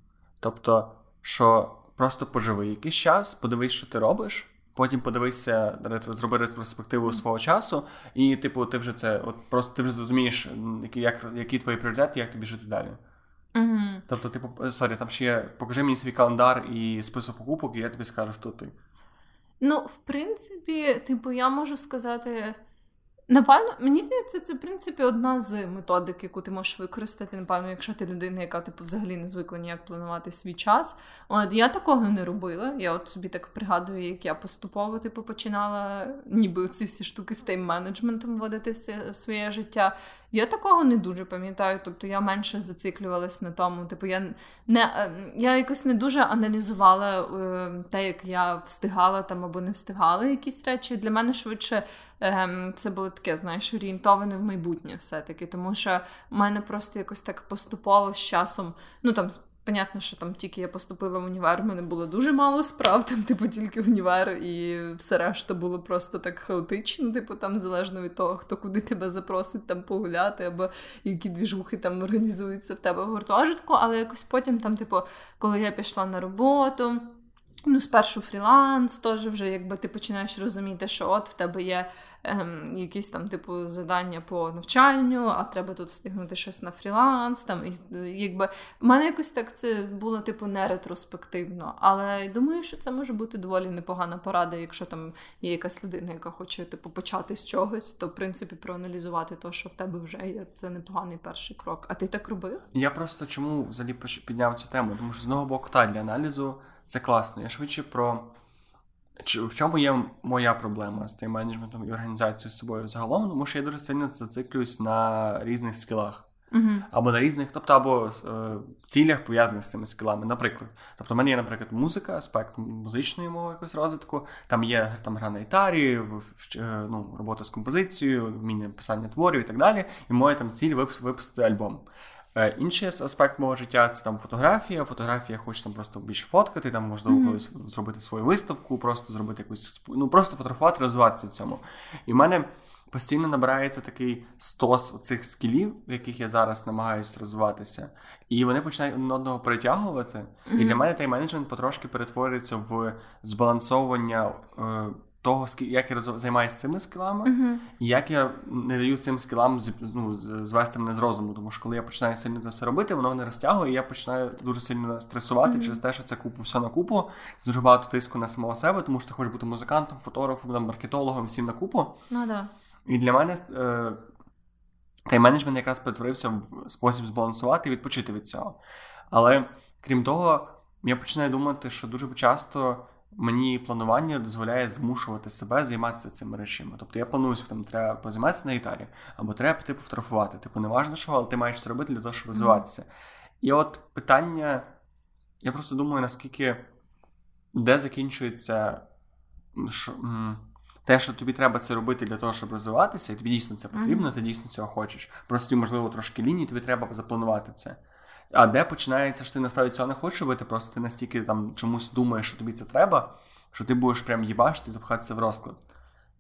Тобто, що просто поживи якийсь час, подивись, що ти робиш. Потім подивися, зроби ретроспективу свого часу, і, типу, ти вже це, от просто ти вже зрозумієш, які як, які твої пріоритети, як тобі жити далі. Mm-hmm. Тобто, типу, sorry, там ще є, покажи мені свій календар і список покупок, і я тобі скажу, хто ти. Ну, в принципі, типу, я можу сказати. Напевно, мені здається, це в принципі одна з методик, яку ти можеш використати. Напевно, якщо ти людина, яка типу взагалі не звикла ніяк планувати свій час. От я такого не робила. Я от собі так пригадую, як я поступово типу починала, ніби ці всі штуки з тайм-менеджментом вводити в своє життя. Я такого не дуже пам'ятаю, тобто я менше зациклювалась на тому. Типу, я не е, я якось не дуже аналізувала е, те, як я встигала там або не встигала якісь речі. Для мене швидше е, це було таке, знаєш, орієнтоване в майбутнє все-таки. Тому що в мене просто якось так поступово з часом, ну там Понятно, що там тільки я поступила в універ, в мене було дуже мало справ, там, типу, тільки універ, і все решта було просто так хаотично, типу, там залежно від того, хто куди тебе запросить там погуляти, або які двіжухи там організуються в тебе в гуртожитку. Але якось потім, там, типу, коли я пішла на роботу, ну, спершу фріланс, теж вже якби ти починаєш розуміти, що от в тебе є ем, якісь там типу завдання по навчанню, а треба тут встигнути щось на фріланс. Там і якби в мене якось так це було типу не ретроспективно. Але думаю, що це може бути доволі непогана порада, якщо там є якась людина, яка хоче типу почати з чогось, то в принципі проаналізувати те, що в тебе вже є, це непоганий перший крок. А ти так робив? Я просто чому взагалі підняв цю тему? Тому що з одного боку та для аналізу це класно. Я швидше про в чому є моя проблема з тим менеджментом і організацією з собою загалом, тому що я дуже сильно зациклююсь на різних скілах. Uh-huh. Або на різних, тобто або е, цілях пов'язаних з цими скілами. Наприклад, тобто в мене є, наприклад, музика, аспект музичної мови якогось розвитку, там є там гра на гітарі, е, ну, робота з композицією, вміння писання творів і так далі. І моя там ціль випустити альбом. Е, інший аспект мого життя це там фотографія. Фотографія хоче там просто більше фоткати, там можливо mm-hmm. колись зробити свою виставку, просто зробити якусь ну просто фотографувати, розвиватися в цьому. І в мене постійно набирається такий стос цих скілів, в яких я зараз намагаюся розвиватися, і вони починають один одного притягувати. Mm-hmm. І для мене тайм-менеджмент потрошки перетворюється в збалансовування. Е, того, як я займаюся цими скілами, uh-huh. і як я не даю цим скілам ну, звести мене з розуму. Тому що коли я починаю сильно це все робити, воно мене розтягує, і я починаю дуже сильно стресувати uh-huh. через те, що це купу все на купу. Це дуже багато тиску на самого себе, тому що ти хочеш бути музикантом, фотографом, там, маркетологом, всім на купу. Ну, да. І для мене е, тайм-менеджмент якраз перетворився в спосіб збалансувати і відпочити від цього. Але крім того, я починаю думати, що дуже часто мені планування дозволяє змушувати себе займатися цими речами. Тобто я планую, що там треба позайматися на гітарі, або треба піти пофотографувати. Типу, не важно що, але ти маєш це робити для того, щоб розвиватися. Mm-hmm. І от питання, я просто думаю, наскільки де закінчується що, те, що тобі треба це робити для того, щоб розвиватися, і тобі дійсно це потрібно, mm-hmm. ти дійсно цього хочеш. Просто, можливо, трошки лінії, тобі треба запланувати це. А де починається, що ти насправді цього не хочеш робити, просто ти настільки там чомусь думаєш, що тобі це треба, що ти будеш прям їбашити і запхатися в розклад.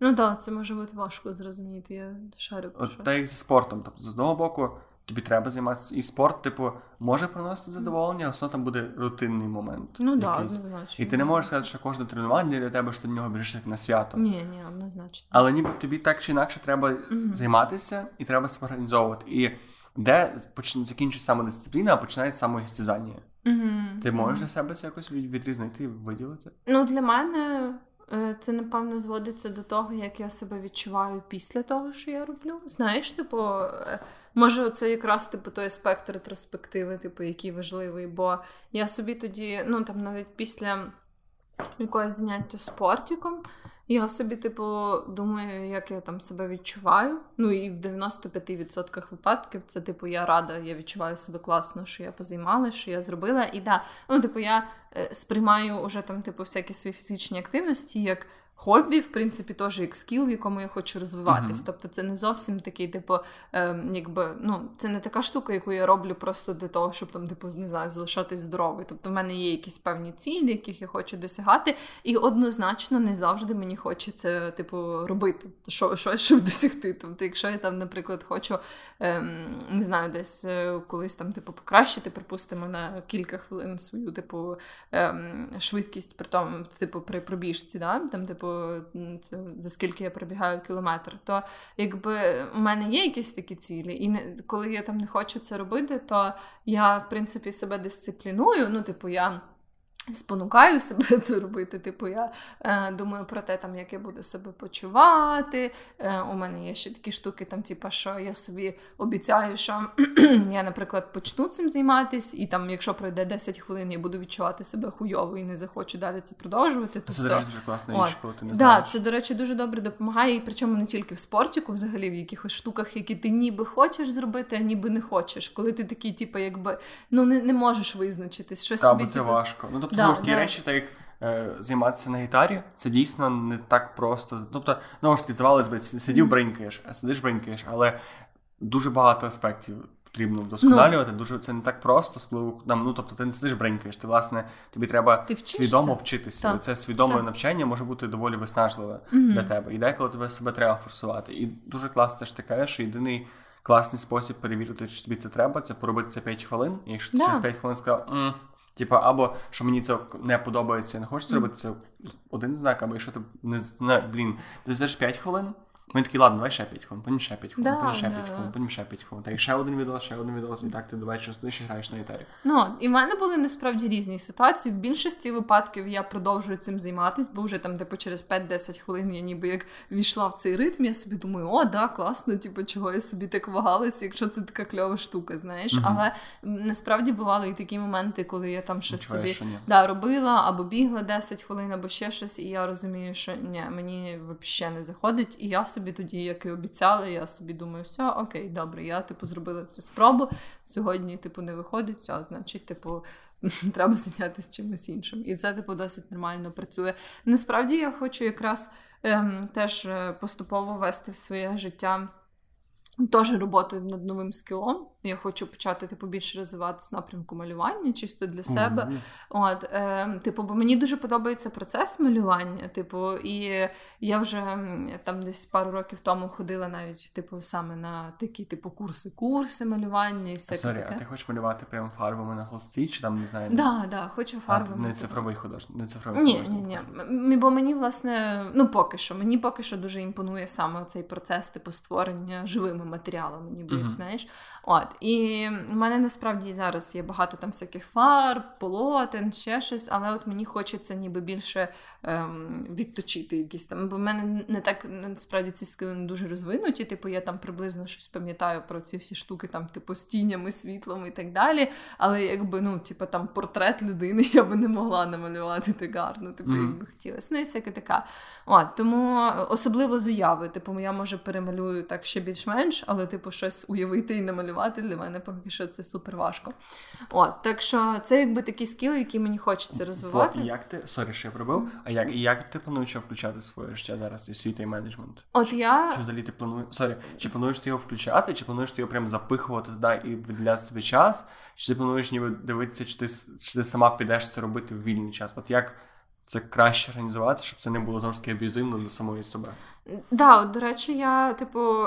Ну так, це може бути важко зрозуміти. Я шарю. От так як зі спортом. Тобто, з одного боку, тобі треба займатися. І спорт, типу, може приносити задоволення, а все там буде рутинний момент. Ну так, однозначно. І ти не можеш сказати, що кожне тренування для тебе, що ти до нього біжиш як на свято. Ні, ні, однозначно. Але ніби тобі так чи інакше треба mm-hmm. займатися і треба себе організовувати. І де закінчується самодисципліна, а починається самоістязання. Mm-hmm. Ти можеш для себе це якось відрізнити і виділити? Ну, для мене. Е, це, напевно, зводиться до того, як я себе відчуваю після того, що я роблю. Знаєш, типу, е, може, це якраз типу той аспект ретроспективи, типу, який важливий. Бо я собі тоді, ну там навіть після якогось заняття спортиком, я собі, типу, думаю, як я там себе відчуваю. Ну і в 95% випадків це, типу, я рада, я відчуваю себе класно, що я позаймалася, що я зробила. І да, ну, типу, я е, сприймаю уже там, типу, всякі свої фізичні активності як хобі, в принципі, теж як скіл, в якому я хочу розвиватись. Uh-huh. Тобто, це не зовсім такий, типу, ем, якби ну, це не така штука, яку я роблю просто для того, щоб там, типу, не знаю, залишатись здоровою. Тобто, в мене є якісь певні цілі, яких я хочу досягати, і однозначно не завжди мені хочеться, типу, робити що, що щоб досягти. Тобто, якщо я там, наприклад, хочу ем, не знаю, десь е, колись там, типу, покращити, припустимо, на кілька хвилин свою, типу, ем, швидкість при тому, типу, при пробіжці, да? там, типу це за скільки я пробігаю кілометр, то якби у мене є якісь такі цілі, і не коли я там не хочу це робити, то я в принципі себе дисципліную. Ну, типу, я спонукаю себе це робити. Типу, я е, думаю про те, там, як я буду себе почувати. Е, У мене є ще такі штуки, там, типу, що я собі обіцяю, що я, наприклад, почну цим займатися, і там, якщо пройде 10 хвилин, я буду відчувати себе хуйово і не захочу далі це продовжувати. То Це, все. до речі, дуже класна річ, коли ти не да, знаєш. Це, до речі, дуже добре допомагає, і причому не тільки в спортіку, взагалі в якихось штуках, які ти ніби хочеш зробити, а ніби не хочеш. Коли ти такий, типу, якби ну не, не можеш визначитись. Щось Та, тобі, це типу, важко. Ну, тобто, Да, знову ж да. речі, так як е, займатися на гітарі, це дійсно не так просто. Тобто, знову ж таки, здавалось би, сидів, бринькаєш, а сидиш, бринькаєш, але дуже багато аспектів потрібно вдосконалювати. Дуже це не так просто, особливо там, ну тобто ти не сидиш, бринькаєш. Ти власне тобі треба Ти свідомо вчитися. Так. Це свідоме Так. навчання може бути доволі виснажливе Мгм. для тебе. І деколи тебе себе треба форсувати. І дуже класно ж кажеш, що єдиний. Класний спосіб перевірити, чи тобі це треба, це поробити це 5 хвилин. І якщо ти Да. через 5 хвилин сказав, «М, Типа, або що мені це не подобається, я не хочу це робити, це один знак, або якщо ти не блін, ти здаєш 5 хвилин, він такий, ладно, давай ще 5 хвилин, потім ще 5 хвилин, Да, потім ще да, 5 хвилин, потім ще 5 хвилин. Та і ще один відос, ще один відос, і так ти до вечора сидиш і граєш на гітарі. Ну, і в мене були насправді різні ситуації. В більшості випадків я продовжую цим займатися, бо вже там, типу, через 5-10 хвилин я ніби як війшла в цей ритм, я собі думаю, о, да, класно, типу, чого я собі так вагалася, якщо це така кльова штука, знаєш. Мгм. Але насправді бували і такі моменти, коли я там щось Відчуваєш, собі що да, робила або бігла 10 хвилин, або ще щось, і я розумію, що ні, мені взагалі не заходить. І я собі тоді, як і обіцяли, я собі думаю, все, окей, добре, я типу зробила цю спробу. Сьогодні, типу, не виходить, все, значить, типу. Треба зайнятися чимось іншим. І це, типу, досить нормально працює. Насправді я хочу якраз ем, теж е, поступово ввести в своє життя теж роботу над новим скілом. Я хочу почати, типу, більше розвиватися напрямку малювання, чисто для себе. Мгм. От, е, типу, бо мені дуже подобається процес малювання. Типу, і я вже там десь пару років тому ходила навіть, типу, саме на такі, типу, курси, курси малювання і Sorry, таке. а ти хочеш малювати прямо фарбами на холсті, чи там не знаю? Да, да, хочу а, не цифровий художник, не цифровий Ні, художник. ні, ні. Бо мені, власне, ну поки що, мені поки що дуже імпонує саме цей процес, типу, створення живими матеріалами, ніби як Мгм. знаєш. От. І в мене насправді зараз є багато там всяких фарб, полотен, ще щось, але от мені хочеться ніби більше ем, відточити якісь там. Бо в мене не так насправді ці скили не дуже розвинуті. Типу, я там приблизно щось пам'ятаю про ці всі штуки, там, типу, з тінями, світлом і так далі. Але якби, ну, типу, там портрет людини я би не могла намалювати так гарно, типу, Мгм. якби хотілося. Ну і всяке така. От, тому особливо з уяви. Типу, я може перемалюю так ще більш-менш, але, типу, щось уявити і намалювати для мене поки що це супер важко. От, так що це якби такі скіли, які мені хочеться розвивати. Вот, і як ти, sorry, що я пробив, а як, і як ти плануєш включати в своє життя зараз, і свій менеджмент? От я Чи взагалі ти плануєш, sorry, чи плануєш ти його включати, чи плануєш ти його прям запихувати туди і виділяти собі час, чи ти плануєш ніби дивитися, чи ти, чи ти сама підеш це робити в вільний час? От як це краще організувати, щоб це не було знову ж таки аб'юзивно до самої себе? Да, от, до речі, я, типу,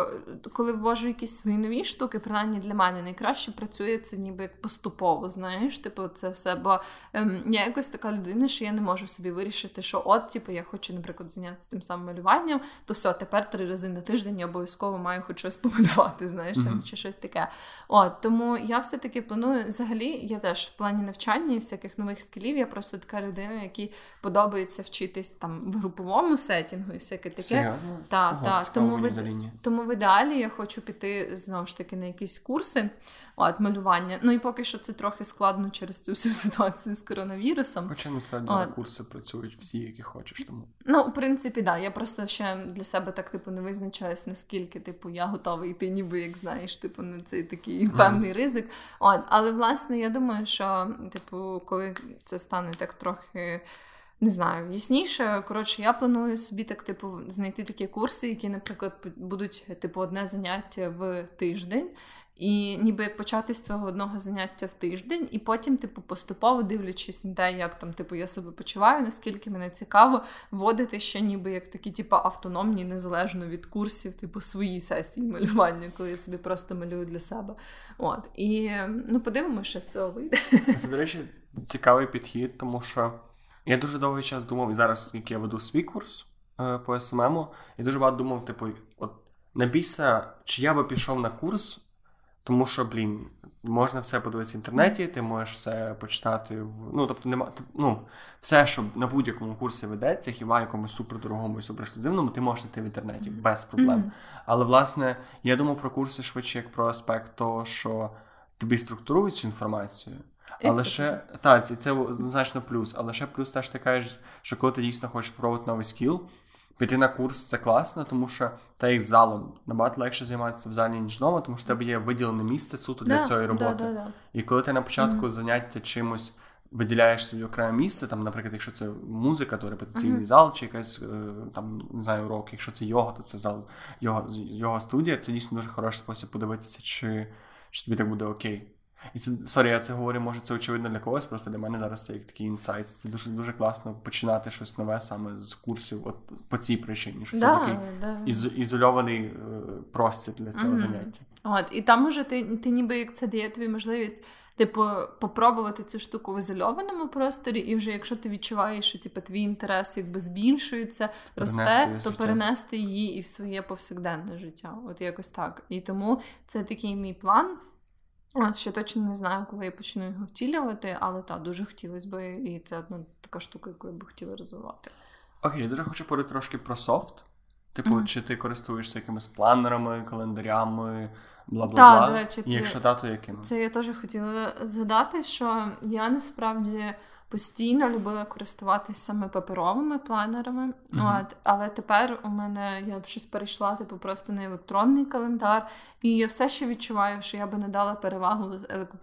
коли ввожу якісь свої нові штуки, принаймні для мене найкраще працює це ніби як поступово, знаєш, типу, це все. Бо ем, я якось така людина, що я не можу собі вирішити, що от, типу, я хочу, наприклад, зайнятися тим самим малюванням, то все, тепер три рази на тиждень я обов'язково маю хоч щось помалювати, знаєш, mm-hmm. там чи щось таке. От, Тому я все-таки планую, взагалі, я теж в плані навчання і всяких нових скілів, я просто така людина, якій подобається вчитись там в груповому сетінгу і всяке таке. Серйозно? Так, так. Тому, в... тому в ідеалі я хочу піти знову ж таки на якісь курси от, малювання. Ну і поки що це трохи складно через цю всю ситуацію з коронавірусом. Хоча насправді от. курси працюють всі, які хочеш. Тому ну, в принципі, так. Да. Я просто ще для себе так типу не визначаюсь, наскільки типу я готова йти, ніби як знаєш, типу на цей такий mm. певний ризик. От, але власне я думаю, що типу, коли це стане так трохи. Не знаю, ясніше. Коротше, я планую собі так, типу, знайти такі курси, які, наприклад, будуть типу одне заняття в тиждень, і ніби як почати з цього одного заняття в тиждень, і потім, типу, поступово дивлячись на те, як там, типу, я себе почуваю, наскільки мене цікаво, вводити ще ніби як такі, типу, автономні, незалежно від курсів, типу, свої сесії малювання, коли я собі просто малюю для себе. От. І ну, подивимося, що з цього вийде. Це, до речі, цікавий підхід, тому що. Я дуже довгий час думав, і зараз, оскільки я веду свій курс е, по СММу, я дуже багато думав, типу, от не бійся, чи я би пішов на курс, тому що, блін, можна все подивитися в інтернеті, ти можеш все почитати в. Ну, тобто, нема, ну, все, що на будь-якому курсі ведеться, хіба якомусь супердорогому і суперексклюзивному, ти можеш знайти в інтернеті без проблем. Mm-hmm. Але, власне, я думав про курси швидше як про аспект того, що тобі структурують цю інформацію. Але ще та, це, це значно плюс. Але ще плюс теж ти кажеш, що коли ти дійсно хочеш пробувати новий скіл, піти на курс це класно, тому що та як залом набагато легше займатися в залі, ніж вдома, тому що в тебе є виділене місце суто для да, цієї роботи. Да, да, І коли ти на початку mm-hmm. заняття чимось виділяєш собі окреме місце, там, наприклад, якщо це музика, то репетиційний mm-hmm. зал, чи якась е, там не знаю урок, якщо це йога, то це зал йога, йога студія, це дійсно дуже хороший спосіб подивитися, чи, чи тобі так буде окей. І це sorry, я це говорю, може це очевидно для когось, просто для мене зараз це як такий інсайт. Це дуже дуже класно починати щось нове саме з курсів, от по цій причині, що да, це такий да. із, ізольований е, простір для цього mm-hmm. заняття. От, і там уже ти, ти ніби як це дає тобі можливість. Типу, попробувати цю штуку в ізольованому просторі, і вже якщо ти відчуваєш, що типу, твій інтерес якби збільшується, росте, то перенести її і в своє повсякденне життя. От якось так. І тому це такий мій план. От ще точно не знаю, коли я почну його втілювати, але так, дуже хотілося б, і це одна така штука, яку я би хотіла розвивати. Окей, я дуже хочу поговорити трошки про софт. Типу, mm-hmm. чи ти користуєшся якимись планерами, календарями, бла бла бла. до речі, І якщо та, то якими? Це я теж хотіла згадати, що я насправді постійно любила користуватися саме паперовими планерами. Mm-hmm. От, Але тепер у мене я щось перейшла типу, просто на електронний календар, і я все ще відчуваю, що я би не дала перевагу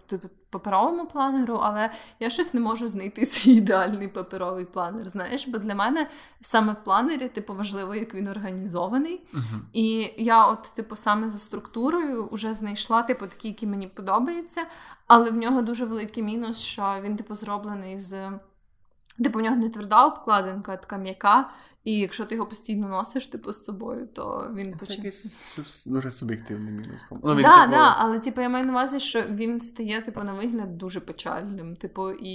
типу, паперовому планеру, але я щось не можу знайти свій ідеальний паперовий планер. Знаєш, бо для мене саме в планері, типу, важливо, як він організований. Uh-huh. І я, от, типу, саме за структурою вже знайшла, типу, такі, які мені подобаються, але в нього дуже великий мінус, що він, типу, зроблений з. Типу, в нього не тверда обкладинка, а така м'яка. І якщо ти його постійно носиш типу, з собою, то він Це почне... якийсь дуже суб'єктивний мінус. Ну, він, да, типу... да, але типу, я маю на увазі, що він стає типу, на вигляд дуже печальним. Типу, і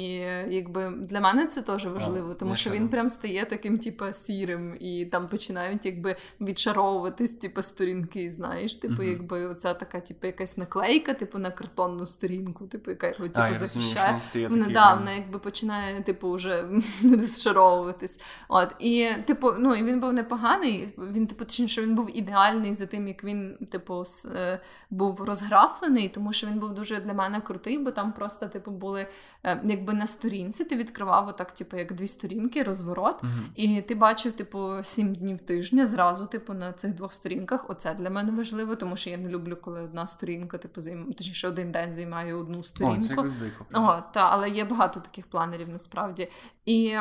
якби для мене це теж важливо, тому а, що він прям стає таким, типу, сірим, і там починають якби відшаровуватись типу, сторінки. Знаєш, типу, uh якби оця така, типу, якась наклейка, типу, на картонну сторінку, типу, яка його типу, захищає. Вона да, вона якби починає, типу, вже розшаровуватись. От і типу типу, ну і він був непоганий. Він, типу, точніше, він був ідеальний за тим, як він, типу, е, був розграфлений, тому що він був дуже для мене крутий, бо там просто, типу, були е, якби на сторінці. Ти відкривав отак, типу, як дві сторінки, розворот, uh і ти бачив, типу, сім днів тижня зразу, типу, на цих двох сторінках. Оце для мене важливо, тому що я не люблю, коли одна сторінка, типу, займ... точніше, один день займає одну сторінку. О, це дико. О, та, але є багато таких планерів насправді. І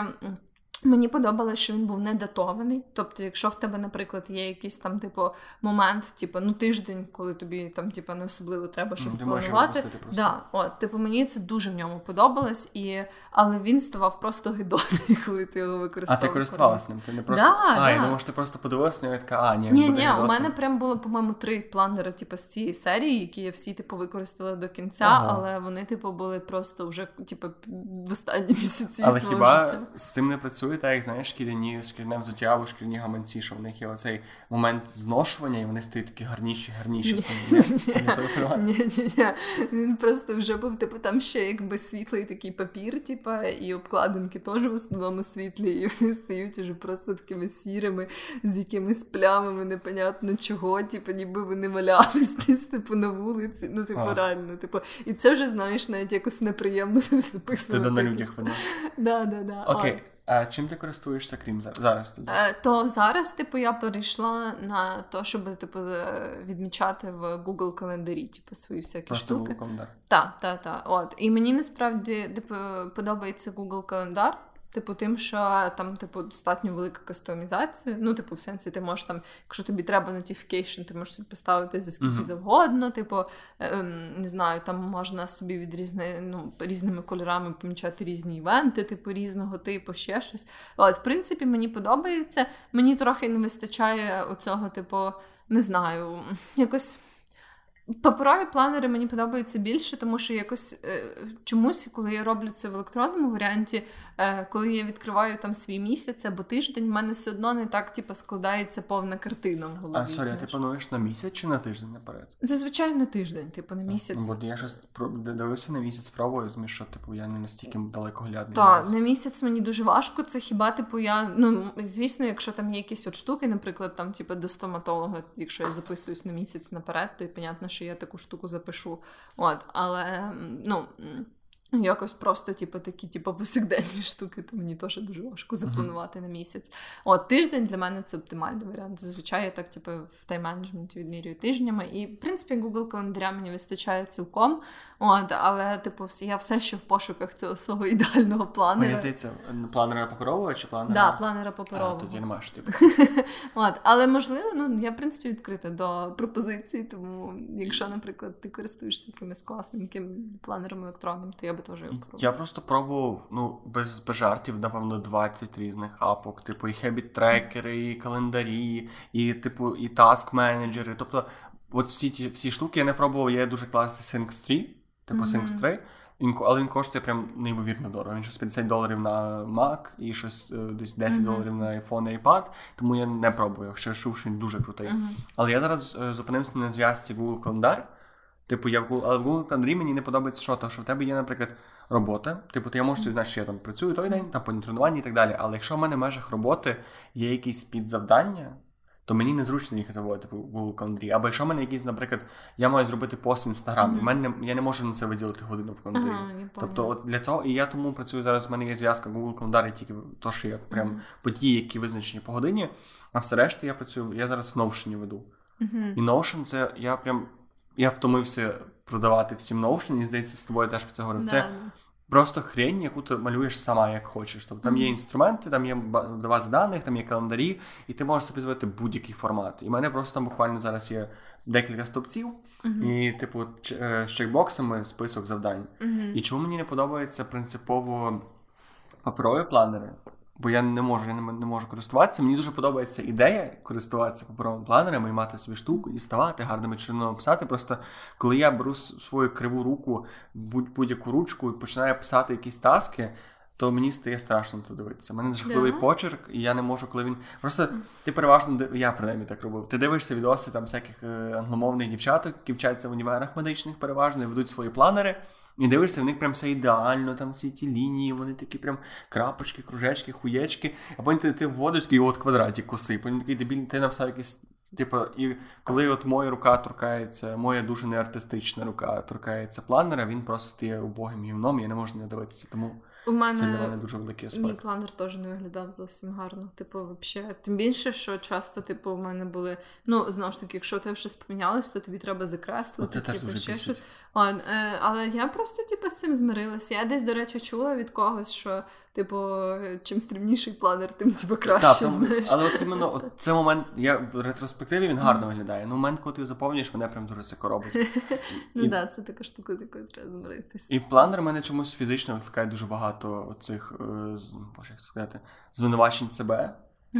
Мені подобалося, що він був не датований. Тобто, якщо в тебе, наприклад, є якийсь там, типу, момент, типу, ну тиждень, коли тобі там, типу, не особливо треба щось Ти можеш планувати. Да, от, типу, мені це дуже в ньому подобалось, і... але він ставав просто гидотний, коли ти його А ти користувалась ним? Ти не просто. Да, а, я да. думав, що ти просто подивилась на нього і така, а, ні, Ні, ні, у мене прям було, по-моєму, три планери, типу, з цієї серії, які я всі, типу, використала до кінця, Ага. але вони, типу, були просто вже, типу, в останні місяці. Але хіба життя. з цим не працює, так як знаєш, шкіряні, шкіряне взуття або шкіряні гаманці, що в них є оцей момент зношування, і вони стають такі гарніші, гарніші. Ні, ні, ні. Він просто вже був, типу, там ще якби світлий такий папір, типу, і обкладинки теж в основному світлі, і вони стають уже просто такими сірими, з якимись плямами, непонятно чого, типу, ніби вони валялись десь, типу, на вулиці. Ну, типу, А. реально, типу, і це вже знаєш, навіть якось неприємно записувати. Стида на людях виносить. Да, да, да. Окей, а чим ти користуєшся крім за- зараз тоді? Е, То зараз, типу, я перейшла на те, щоб типу відмічати в Google календарі, типу, свої всякі Просто штуки. Google календар. Так, так, так. От. І мені насправді типу, подобається Google календар. Типу, тим, що там, типу, достатньо велика кастомізація. Ну, типу, в сенсі, ти можеш там, якщо тобі треба notification, ти можеш собі поставити за скільки Мгм. завгодно. Типу, ем, не знаю, там можна собі від різни, ну, різними кольорами помічати різні івенти, типу, різного типу, ще щось. От, в принципі, мені подобається. Мені трохи не вистачає оцього, типу, не знаю, якось. Паперові планери мені подобаються більше, тому що якось е, чомусь, коли я роблю це в електронному варіанті, коли я відкриваю там свій місяць або тиждень, в мене все одно не так типу, складається повна картина в голові. А sorry, ти плануєш на місяць чи на тиждень наперед? Зазвичай на тиждень, типу, на місяць. Ну, бо я щось дивився на місяць, пробую, розумію, що типу я не настільки далекоглядний. Так, на місяць мені дуже важко. Це хіба типу я. Ну звісно, якщо там є якісь от штуки, наприклад, там, типу, до стоматолога, якщо я записуюсь на місяць наперед, то й понятно, що я таку штуку запишу. От, але ну. М, Якось просто, типу, такі, типу, повсякденні штуки, то мені теж дуже важко запланувати на місяць. От тиждень для мене це оптимальний варіант. Зазвичай я так, типу, в тайм-менеджменті відмірюю тижнями. І, в принципі, Google календаря мені вистачає цілком. От, але, типу, я все ще в пошуках цього свого ідеального планера. Мені здається, планера паперового чи планера? Да, планера А, тоді немає типу. От, але можливо, ну я в принципі відкрита до пропозицій, тому якщо, наприклад, ти користуєшся якимось класненьким планером електронним, то я би теж його пробувала. Я просто пробував, ну, без, без жартів, напевно, 20 різних апок, типу, і хебіт трекери, і календарі, і, типу, і таск менеджери. Тобто, от всі ті всі штуки я не пробував, є дуже класний Sync 3, типу Мгм. Sync 3. Він, але він коштує прям неймовірно дорого. Він щось 50 доларів на Mac і щось е, десь 10 Мгм. доларів на iPhone і iPad, тому я не пробую, ще чув, що він дуже крутий. Мгм. Але я зараз е, зупинився на зв'язці Google календар. Типу, я в Google, але в Google календарі мені не подобається, що то, що в тебе є, наприклад, робота. Типу, ти я можу знаєш, що я там працюю той день, там по тренуванні і так далі. Але якщо в мене в межах роботи є якісь підзавдання, то мені незручно їх вводити в Google календарі. Або якщо в мене якісь, наприклад, я маю зробити пост в інстаграм, в мене я не можу на це виділити годину в календарі. Ага, Тобто, от для того, і я тому працюю зараз. в мене є зв'язка Google календар, і тільки то, що я прям Мгм. події, які визначені по годині. А все решта я працюю, я зараз в Notion веду. Мгм. І Notion це я прям я втомився продавати всім Notion, і здається, з тобою теж про це говорив. Це Да. Просто хрень, яку ти малюєш сама, як хочеш. Тобто там є інструменти, там є ба- бази даних, там є календарі, і ти можеш собі зробити будь-який формат. І в мене просто там буквально зараз є декілька стовпців, Мгм. і, типу, е, з чекбоксами список завдань. Мгм. І чому мені не подобається принципово паперові планери? Бо я не можу, я не, можу користуватися. Мені дуже подобається ідея користуватися паперовими планерами і мати собі штуку, діставати, гарними чином писати. Просто коли я беру свою криву руку, будь- будь-яку ручку і починаю писати якісь таски, то мені стає страшно то дивитися. У мене жахливий Да? почерк, і я не можу, коли він. Просто ти переважно я принаймні так робив. Ти дивишся відоси там всяких е, англомовних дівчаток, які вчаться в універах медичних переважно і ведуть свої планери. І дивишся, в них прям все ідеально, там всі ті лінії, вони такі прям крапочки, кружечки, хуєчки. А потім ти, ти вводиш такий от квадратик коси. Потім такий дебіль, ти написав якийсь. Типу, і коли от моя рука торкається, моя дуже неартистична рука торкається планера, він просто стає убогим гівном, я не можу не дивитися. Тому У це для мене мене дуже великий Мій планер теж не виглядав зовсім гарно. Типу, взагалі. Тим більше, що часто, типу, в мене були. Ну, знову ж таки, якщо тебе щось помінялось, то тобі треба закреслити. Це теж типу, дуже ще щось. О, е, але я просто, типу, з цим змирилася. Я десь, до речі, чула від когось, що типу, чим стрьомніший планер, тим типу, краще. Так, знаєш. Але от іменно от цей момент, я в ретроспективі він гарно виглядає. Ну, момент, коли ти заповнюєш, мене прям дуже сико робить. Ну так, це така штука, з якою треба змиритися. І планер мене чомусь фізично викликає дуже багато цих, боже, як сказати, звинувачень себе.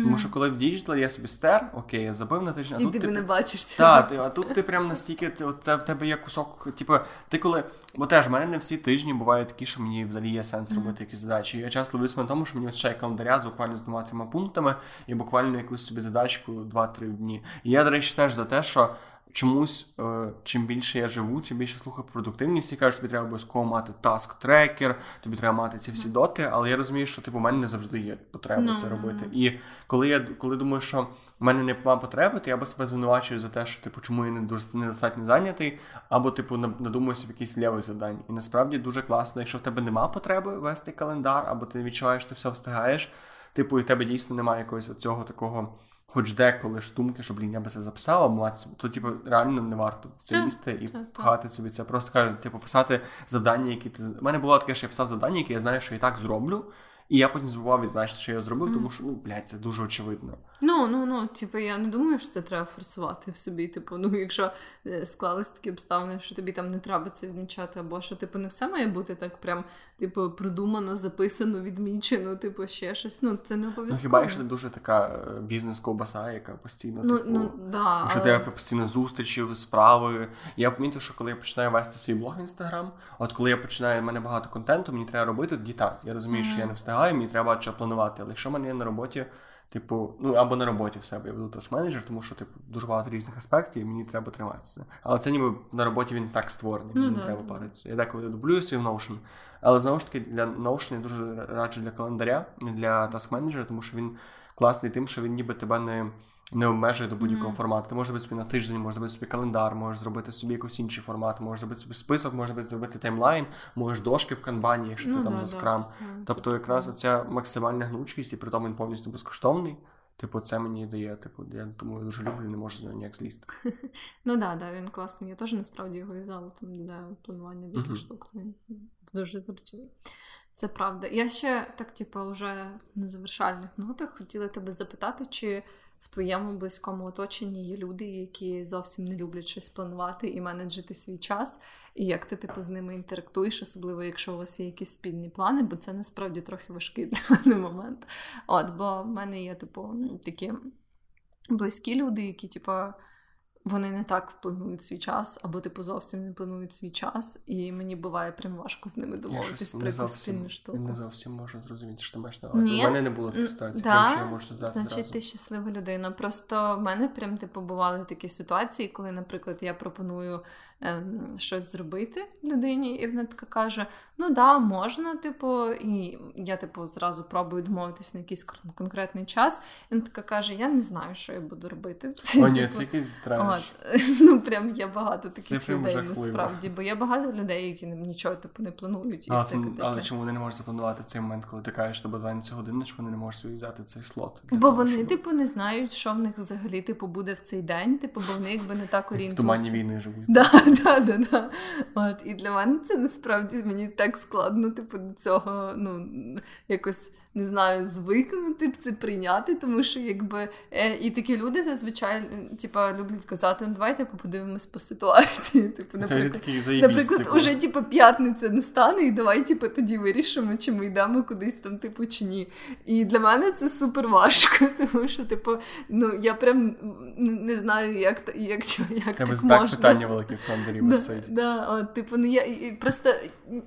Тому що коли в digital я собі стер, окей, я забив на тиждень, а І тут ти ти не бачиш Так, ти- а тут ти прям настільки, це в тебе є кусок, типу, ти коли. Бо теж в мене не всі тижні бувають такі, що мені взагалі є сенс робити якісь задачі. Я часто ловлюся на тому, що мені вистачає календаря з буквально з двома-трьома пунктами і буквально якусь собі задачку 2-3 дні. І я, до речі, теж за те, що. Чомусь, е, чим більше я живу, чим більше слухаю продуктивність, всі кажуть, тобі треба обов'язково мати таск-трекер, тобі треба мати ці всі доти, але я розумію, що типу, у мене не завжди є потреба Ну, це ну, робити. ну. І коли я коли думаю, що в мене нема потреби, то я би себе звинувачую за те, що типу, чому я не дуже недостатньо зайнятий, або типу на- надумуюся в якісь лівих завдань. І насправді дуже класно, якщо в тебе нема потреби вести календар, або ти відчуваєш, що ти все встигаєш. Типу, і в тебе дійсно немає якогось цього такого. Хоч деколи ж думки, щоб блін, я би це записала або то типу реально не варто це Так, лізти і так, так. пхати собі це. Просто каже, типу, писати завдання, які ти У мене було таке, що я писав завдання, які я знаю, що і так зроблю, і я потім забував відзначити, що я зробив, тому що ну блядь, це дуже очевидно. Ну, ну, ну, типу, я не думаю, що це треба форсувати в собі. Типу, ну, якщо е, склались такі обставини, що тобі там не треба це відмічати, або що, типу, не все має бути так прям, типу, продумано, записано, відмічено, типу, ще щось. Ну, це не Ну хіба якщо ти дуже така е, бізнес-ковбаса, яка постійно Ну, типу, ну, да, Якщо але... тебе постійно зустрічі, справи. Я помітив, що коли я починаю вести свій блог в інстаграм, от коли я починаю, в мене багато контенту, мені треба робити, тоді так. Я розумію, що я не встигаю, мені треба планувати. Але якщо в мене є на роботі, типу, ну або на роботі в себе, я веду тас-менеджер, тому що типу дуже багато різних аспектів, і мені треба триматися. Але це ніби на роботі він так створений, мені Ну, не да, треба да. паритися. Я деколи дублююся в Notion. Але знову ж таки, для Notion я дуже раджу для календаря, для таск-менеджера, тому що він класний тим, що він ніби тебе не. Не обмежує до будь-якого Мгм. формату. Ти можеш зробити собі на тиждень, можеш зробити собі календар, можеш зробити собі якийсь інший формат, можеш зробити собі список, можеш зробити timeline, можеш дошки в канбані, якщо ти там Ну да, за скрам. все, Тобто, якраз оця максимальна гнучкість, і при тому він повністю безкоштовний. Типу, це мені дає, типу, я тому дуже люблю, не можу з нього ніяк злізти. Ну да, да, він класний. Я теж насправді його юзала там для планування Мгм. штук. Він дуже зручний. Це правда. Я ще так, типу, вже на завершальних нотах хотіла тебе запитати, чи в твоєму близькому оточенні є люди, які зовсім не люблять щось планувати і менеджити свій час, і як ти типу з ними інтерактуєш, особливо якщо у вас є якісь спільні плани, бо це насправді трохи важкий для мене момент. От, бо в мене є, типу, такі близькі люди, які, типу, вони не так планують свій час, або типу зовсім не планують свій час, і мені буває прям важко з ними домовитись про якусь спільну штуку. не зовсім можу зрозуміти, що ти маєш на увазі. У мене не було таких ситуацій, да? що я можу задати Значить, зразу. ти щаслива людина. Просто в мене прям типу бували такі ситуації, коли, наприклад, я пропоную щось зробити людині, і вона така каже: Ну да, можна, типу, і я, типу, зразу пробую домовитись на якийсь кон- конкретний час. І вона така каже: Я не знаю, що я буду робити. Це, О, ні, типу, це якийсь От, ну прям є багато таких прям людей насправді, бо є багато людей, які нічого типу не планують і А, все це, але чому вони не можуть запланувати в цей момент, коли ти кажеш, що буде 12 годин, що вони не можуть собі взяти цей слот? Бо того, вони, щоб- типу, не знають, що в них взагалі типу буде в цей день. Типу, бо вони якби не так в орієнтуються. туманні війни живуть. Да, да, да, да. От, і для мене це насправді мені так складно, типу, до цього, ну, якось. Не знаю, звикнути це прийняти, тому що якби е, і такі люди зазвичай типа люблять казати: ну давайте типу, подивимось по ситуації. Типу, наприклад, Наприклад, типу. уже типу, п'ятниця не стане, і давай типу, тоді вирішимо, чи ми йдемо кудись там, типу, чи ні. І для мене це супер важко, тому що, типу, ну я прям не знаю, як як, як Тебе так можна. питання велике в висить. да, от, типу, ну я і- просто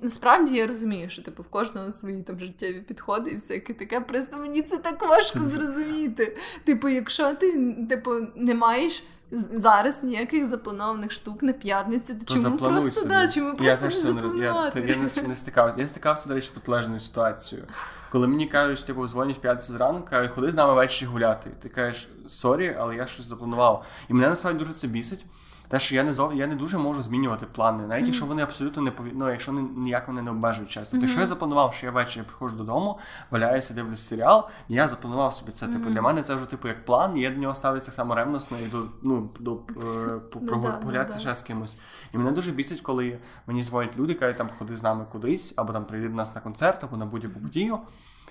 насправді я розумію, що типу в кожного свої там життєві підходи і всяке таке. Просто мені це так важко зрозуміти. Типу, якщо ти типу не маєш. Зараз ніяких запланованих штук на п'ятницю. То То чому просто собі. да, чому я просто не не я, я не, не стикався. Я стикався, до речі, з протилежною ситуацією. Коли мені кажуть, типу, дзвонять в п'ятницю зранку, кажуть, ходи з нами ввечері гуляти. Ти кажеш, sorry, але я щось запланував. І мене насправді дуже це бісить. Те, що я не зов... я не дуже можу змінювати плани, навіть якщо вони абсолютно не пові... ну, якщо вони ніяк мене не обмежують час. Тобто, якщо я запланував, що я ввечері приходжу додому, валяюся, дивлюсь серіал, і я запланував собі це. Типу, для мене це вже типу як план, і я до нього ставлюся так само ревносно і до ну до е, Ну ну погулятися ще з кимось. І мене дуже бісить, коли мені дзвонять люди, кажуть, там ходи з нами кудись, або там прийди до нас на концерт, або на будь-яку подію.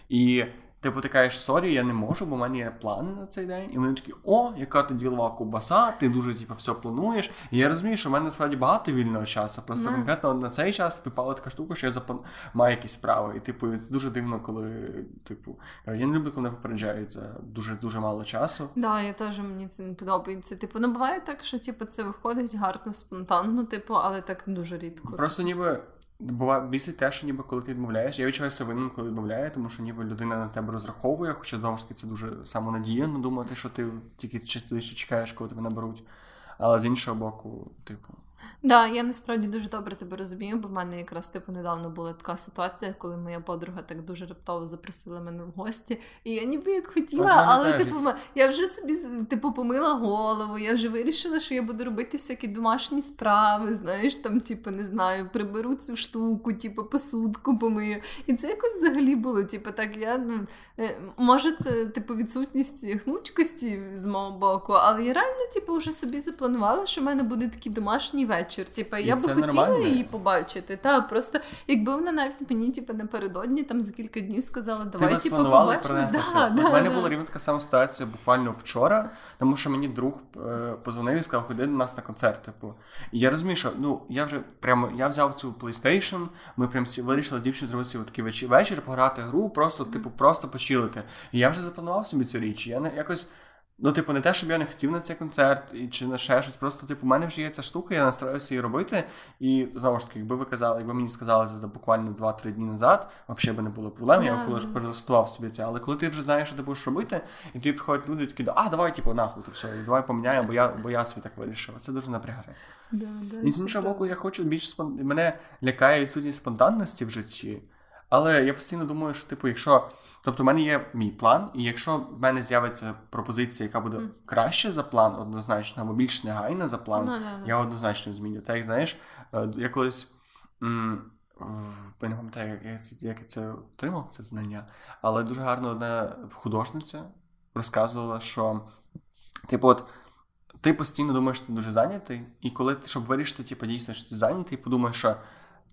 І Типу, ти кажеш, sorry, я не можу, бо в мене є плани на цей день. І вони такі, о, яка ти ділова ковбаса, ти дуже типу, все плануєш. І я розумію, що в мене насправді багато вільного часу. Просто mm. конкретно на цей час співпала така штука, що я запан... маю якісь справи. І типу, це дуже дивно, коли, типу, я не люблю, коли попереджають за дуже дуже мало часу. Так, да, я теж мені це не подобається. Типу, ну буває так, що типу, це виходить гарно, спонтанно, типу, але так дуже рідко. Просто ніби. Буває бісить те, що ніби коли ти відмовляєш. Я відчуваюся винним, коли відмовляю, тому що ніби людина на тебе розраховує, хоча знову ж таки це дуже самонадіяно думати, що ти тільки чекаєш, коли тебе наберуть. Але з іншого боку, типу, Да, я насправді дуже добре тебе розумію, бо в мене якраз типу недавно була така ситуація, коли моя подруга так дуже раптово запросила мене в гості. І я ніби як хотіла, але типу я вже собі типу помила голову. Я вже вирішила, що я буду робити всякі домашні справи. Знаєш, там, типу, не знаю, приберу цю штуку, типу, посудку помию. І це якось взагалі було. Типу, так я ну е, може, це типу відсутність гнучкості з мого боку, але я реально, типу, вже собі запланувала, що в мене буде такий домашній вечір. Типу, я би хотіла нормально. її побачити. Та просто якби вона навіть мені типу, напередодні там за кілька днів сказала, давай Ти типу, побачимо. Да, да, У мене да. була рівно така сама ситуація буквально вчора, тому що мені друг е, позвонив і сказав, ходи до нас на концерт. Типу. І я розумію, що ну я вже прямо я взяв цю PlayStation, ми прям всі вирішили з дівчиною зробити такий вечір, вечір, пограти гру, просто, типу, просто почилити. І я вже запланував собі цю річ. Я не якось. Ну, типу, не те, щоб я не хотів на цей концерт і чи на ще щось. Просто, типу, у мене вже є ця штука, я настроюся її робити. І знову ж таки, якби ви казали, якби мені сказали за буквально 2-3 дні назад, взагалі би не було проблем, yeah. я коли ж перелаштував собі це. Але коли ти вже знаєш, що ти будеш робити, і тобі приходять люди такі, а давай, типу, нахуй, то все, і давай поміняємо, бо я бо я собі так вирішив. Це дуже напрягає. Да, да, і з іншого боку, я хочу більш спон... мене лякає відсутність спонтанності в житті. Але я постійно думаю, що, типу, якщо. Тобто, в мене є мій план, і якщо в мене з'явиться пропозиція, яка буде mm. краще за план, однозначно, або більш негайна за план, no, no, no. я однозначно зміню. Так, знаєш, е, я колись. М- я не пам'ятаю, як я, як я це отримав, це знання, але дуже гарно одна художниця розказувала, що, типу, от ти постійно думаєш, що ти дуже зайнятий, і коли ти, щоб вирішити, типу, дійсно, що ти зайнятий, подумаєш, що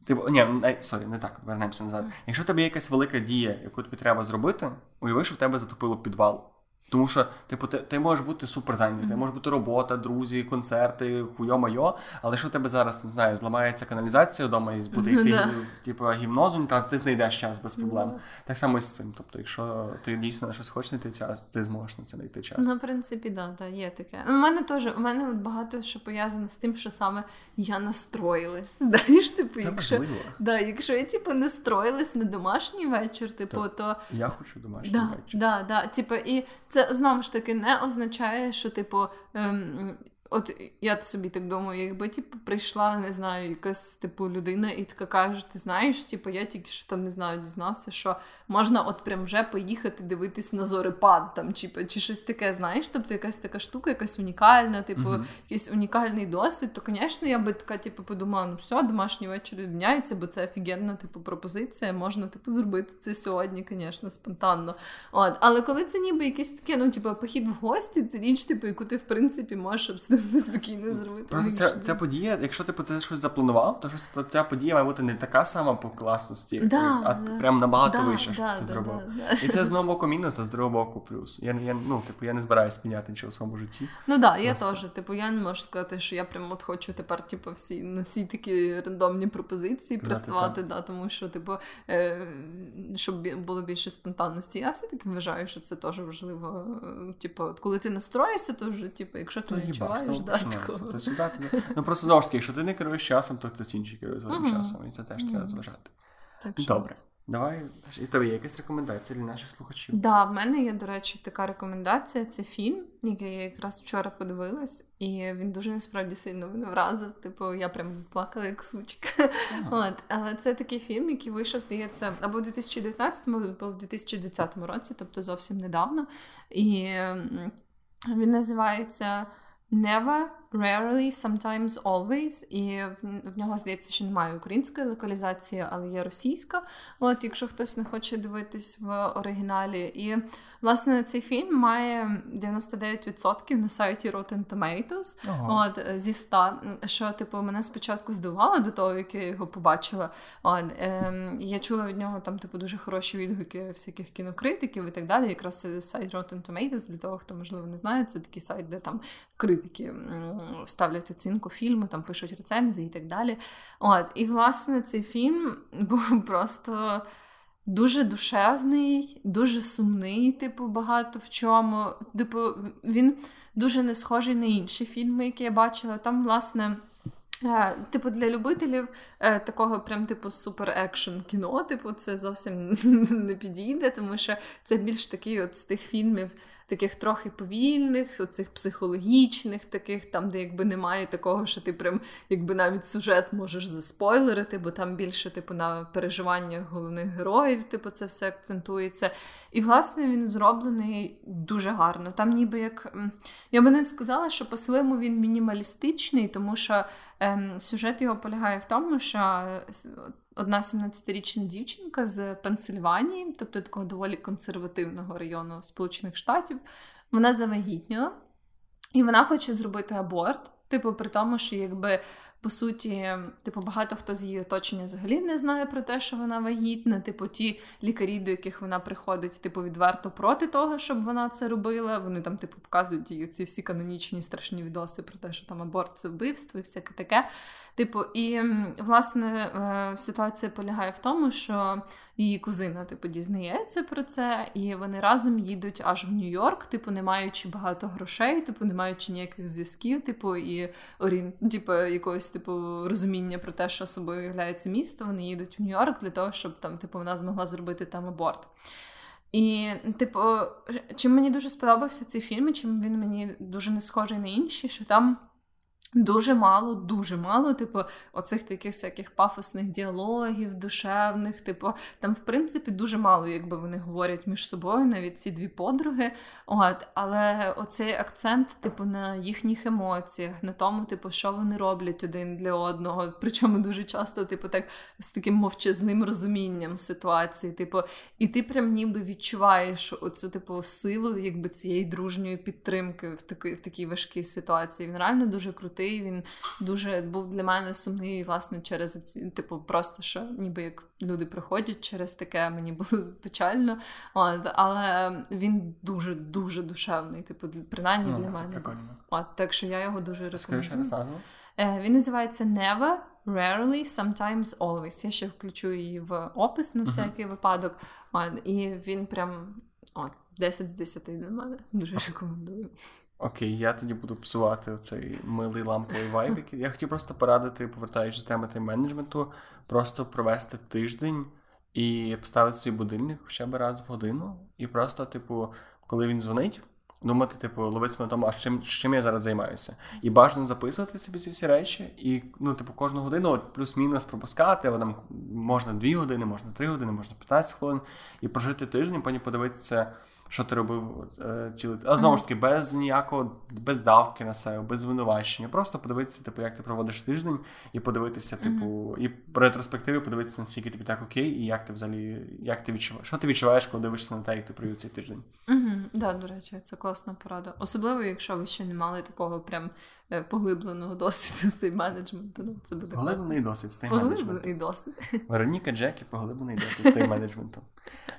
Типу, ні, не, sorry, не так, вернемося назад. Якщо тобі є якась велика дія, яку тобі треба зробити, уяви, що в тебе затопило підвал. Тому що, типу, ти ти можеш бути супер зайнятий, mm-hmm. може бути робота, друзі, концерти, хуйо-майо, але що тебе зараз не знаю, зламається каналізація вдома і буде йти mm-hmm. типу, гімнозом, та ти знайдеш час без проблем. Mm-hmm. Так само і з цим. Тобто, якщо ти дійсно на щось хочеш знайти час, ти зможеш на це знайти час. Ну, в принципі, да, да, є таке. У мене теж у мене багато що пов'язано з тим, що саме я настроїлась. Знаєш, типу, це якщо важливо. да, якщо я типу настроїлась на домашній вечір, типу, так. то я хочу домашній да, вечір. Да, да, типу, і це знову ж таки не означає, що, типу, ем, От я собі так думаю, якби типу, прийшла, не знаю, якась типу людина, і така каже, ти знаєш, типу, я тільки що там не знаю, дізнався, що можна от прям вже поїхати дивитись на зорепад там, чи чи щось таке, знаєш, тобто якась така штука, якась унікальна, типу, uh-huh. якийсь унікальний досвід, то, звісно, я би така, типу, подумала, ну все, домашній вечір відміняється, бо це офігенна типу, пропозиція, можна типу, зробити це сьогодні, звісно, спонтанно. От. Але коли це ніби якесь таке, ну, типу, похід в гості, це річ, типу, яку ти в принципі можеш абсолютно неспокійно зробити. Просто ця ця подія, якщо ти це щось запланував, то, то ця подія має бути не така сама по класності, да, а да. прям набагато да, вище, що це зробив. І це з одного боку мінус, а з другого боку плюс. Я я, ну, типу, я не збираюся міняти нічого в своєму житті. Ну так, я теж. Типу, я не можу сказати, що я прям от хочу тепер, типу, всі на ці такі рандомні пропозиції приставати, да, тому що, типу, е, щоб було більше спонтанності. Я все-таки вважаю, що це теж важливо. Е, типу, коли ти настроїшся, то вже, типу, якщо ти не відчуваєш да, то сюди, туди. Ну просто знову ж таки, якщо ти не керуєш часом, то хтось інший керує твоїм часом, і це теж треба зважати. Добре. Давай, і тебе є якась рекомендація для наших слухачів? Так, да, в мене є, до речі, така рекомендація. Це фільм, який я якраз вчора подивилась, і він дуже насправді сильно мене вразив. Типу, я прям плакала як сучка. Ага. От, Але це такий фільм, який вийшов, здається, або в 2019-му, або в 2020 році, тобто зовсім недавно. І він називається Never Rarely, Sometimes Always. І в нього здається, що немає української локалізації, але є російська. От, якщо хтось не хоче дивитись в оригіналі. І власне цей фільм має 99% на сайті Rotten Tomatoes ага. от, зі 100, Що типу мене спочатку здивувало до того, як я його побачила. От, е, Я чула від нього там, типу, дуже хороші відгуки всяких кінокритиків і так далі. Якраз сайт Rotten Tomatoes, для того, хто можливо не знає, це такий сайт, де там критики ставлять оцінку фільму, там пишуть рецензії і так далі. От, І, власне, цей фільм був просто. Дуже душевний, дуже сумний, типу, багато в чому. Типу, він дуже не схожий на інші фільми, які я бачила. Там, власне, е, типу, для любителів е, такого прям типу супер екшн кіно, типу, це зовсім не підійде, тому що це більш такий от з тих фільмів таких трохи повільних, оцих психологічних, таких, там, де якби немає такого, що ти прям якби навіть сюжет можеш заспойлерити, бо там більше типу на переживаннях головних героїв, типу, це все акцентується. І, власне, він зроблений дуже гарно. Там ніби як. Я би не сказала, що по-своєму він мінімалістичний, тому що ем, сюжет його полягає в тому, що одна 17-річна дівчинка з Пенсильванії, тобто такого доволі консервативного району Сполучених Штатів, вона завагітніла, і вона хоче зробити аборт. Типу, при тому, що якби по суті, типу, багато хто з її оточення взагалі не знає про те, що вона вагітна. Типу, ті лікарі, до яких вона приходить, типу, відверто проти того, щоб вона це робила. Вони там, типу, показують їй ці всі канонічні страшні відоси про те, що там аборт це вбивство і всяке таке. Типу, і власне е, ситуація полягає в тому, що її кузина, типу, дізнається про це, і вони разом їдуть аж в Нью-Йорк, типу, не маючи багато грошей, типу, не маючи ніяких зв'язків, типу, і орін... типу, якогось типу розуміння про те, що собою являється місто. Вони їдуть в Нью-Йорк для того, щоб там, типу, вона змогла зробити там аборт. І, типу, чим мені дуже сподобався цей фільм, чим він мені дуже не схожий на інші, що там. Дуже мало, дуже мало, типу, оцих таких всяких пафосних діалогів, душевних, типу, там, в принципі, дуже мало, якби вони говорять між собою, навіть ці дві подруги. От, Але оцей акцент, типу, на їхніх емоціях, на тому, типу, що вони роблять один для одного. Причому дуже часто, типу, так з таким мовчазним розумінням ситуації. Типу, і ти прям ніби відчуваєш оцю типу силу, якби цієї дружньої підтримки в такій в такій важкій ситуації. Він реально дуже крутий крутий. Він дуже був для мене сумний, власне, через ці, типу, просто що ніби як люди приходять через таке, мені було печально. От, Але він дуже дуже душевний. Типу, принаймні ну, для мене. Прикольно. От, Так що я його дуже рекомендую. Е, він називається Never, Rarely, Sometimes Always. Я ще включу її в опис на всякий uh-huh. випадок. І він прям от, 10 з 10 для мене. Дуже рекомендую. Окей, я тоді буду псувати цей милий ламповий вайб. Я хотів просто порадити, повертаючись до теми тайм-менеджменту, просто провести тиждень і поставити свій будильник хоча б раз в годину. І просто, типу, коли він дзвонить, думати, типу, ловитися на тому, а чим чим я зараз займаюся. І бажано записувати собі ці всі речі, і ну, типу, кожну годину от, плюс-мінус пропускати, або там можна 2 години, можна 3 години, можна 15 хвилин, і прожити тиждень, потім подивитися що ти робив е, цілий А знову ж таки, без ніякого, без давки на себе, без звинувачення. Просто подивитися, типу, як ти проводиш тиждень, і подивитися, типу, і по ретроспективі подивитися, наскільки тобі так окей, і як ти взагалі, як ти відчуваєш, що ти відчуваєш, коли дивишся на те, як ти провів цей тиждень. Угу, Да, до речі, це класна порада. Особливо, якщо ви ще не мали такого прям поглибленого досвіду з тим менеджменту. Ну, це буде Поглиблений досвід з тим менеджменту. Поглиблений досвід. Вероніка Джекі, поглиблений досвід з тим менеджменту.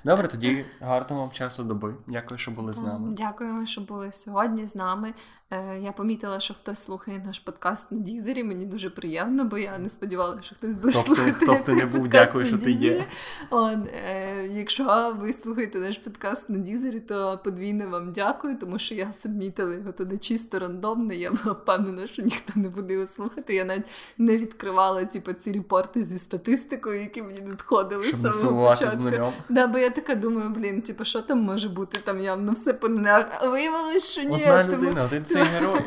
Добре, тоді гарного вам часу доби. Дякую, що були з нами. Дякуємо, що були сьогодні з нами. Е, я помітила, що хтось слухає наш подкаст на Дізері. Мені дуже приємно, бо я не сподівалася, що хтось буде слухати. Хто б ти не був, дякую, що ти є. От, е, Якщо ви слухаєте наш подкаст на Дізері, то подвійне вам дякую, тому що я сабмітила його туди чисто рандомно. Я була впевнена, що ніхто не буде його слухати. Я навіть не відкривала типу, ці репорти зі статистикою, які мені надходили з самого початку. Да, бо я така думаю, блін, типу, що там може бути? там явно все по виявилось, що ні. Одна тому- людина, один цей герой.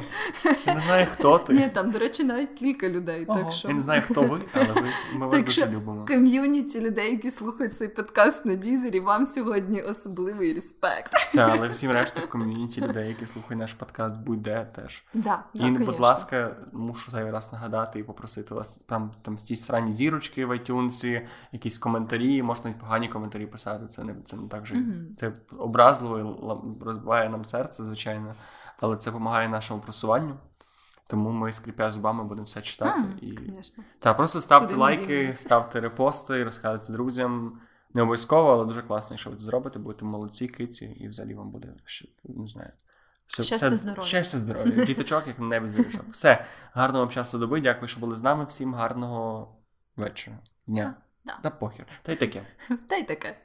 Я не знаю, хто ти. Ні, там, до речі, навіть кілька людей. Ого. Так що Я не знаю, хто ви, але ви, ми вас Так дуже що любимо. ком'юніті людей, які слухають цей подкаст на Дізері, вам сьогодні особливий респект. Та, але всім решта ком'юніті людей, які слухають наш подкаст, будь-де теж. Да, І, да, будь ласка, мушу зайвий раз нагадати і попросити вас там, там ті срані зірочки в iTunes, якісь коментарі, можна навіть погані коментарі писати. Це не це не так же. Мгм. Це образливо розбиває нам серце, звичайно, але це допомагає нашому просуванню. Тому ми, скріпя зубами, будемо все читати. М, і... Та просто ставте Куди лайки, ставте репости, розказуйте друзям. Не обов'язково, але дуже класно, якщо ви це зробите, будете молодці, киці, і взагалі вам буде ще, не знаю. Все, Щастя, все- здоров'я. Щастя, здоров'я. Діточок, як небі зарішок. Все, гарного вам часу доби. Дякую, що були з нами. Всім гарного вечора. Дня. Да. Та похер. Та й таке. Та й таке.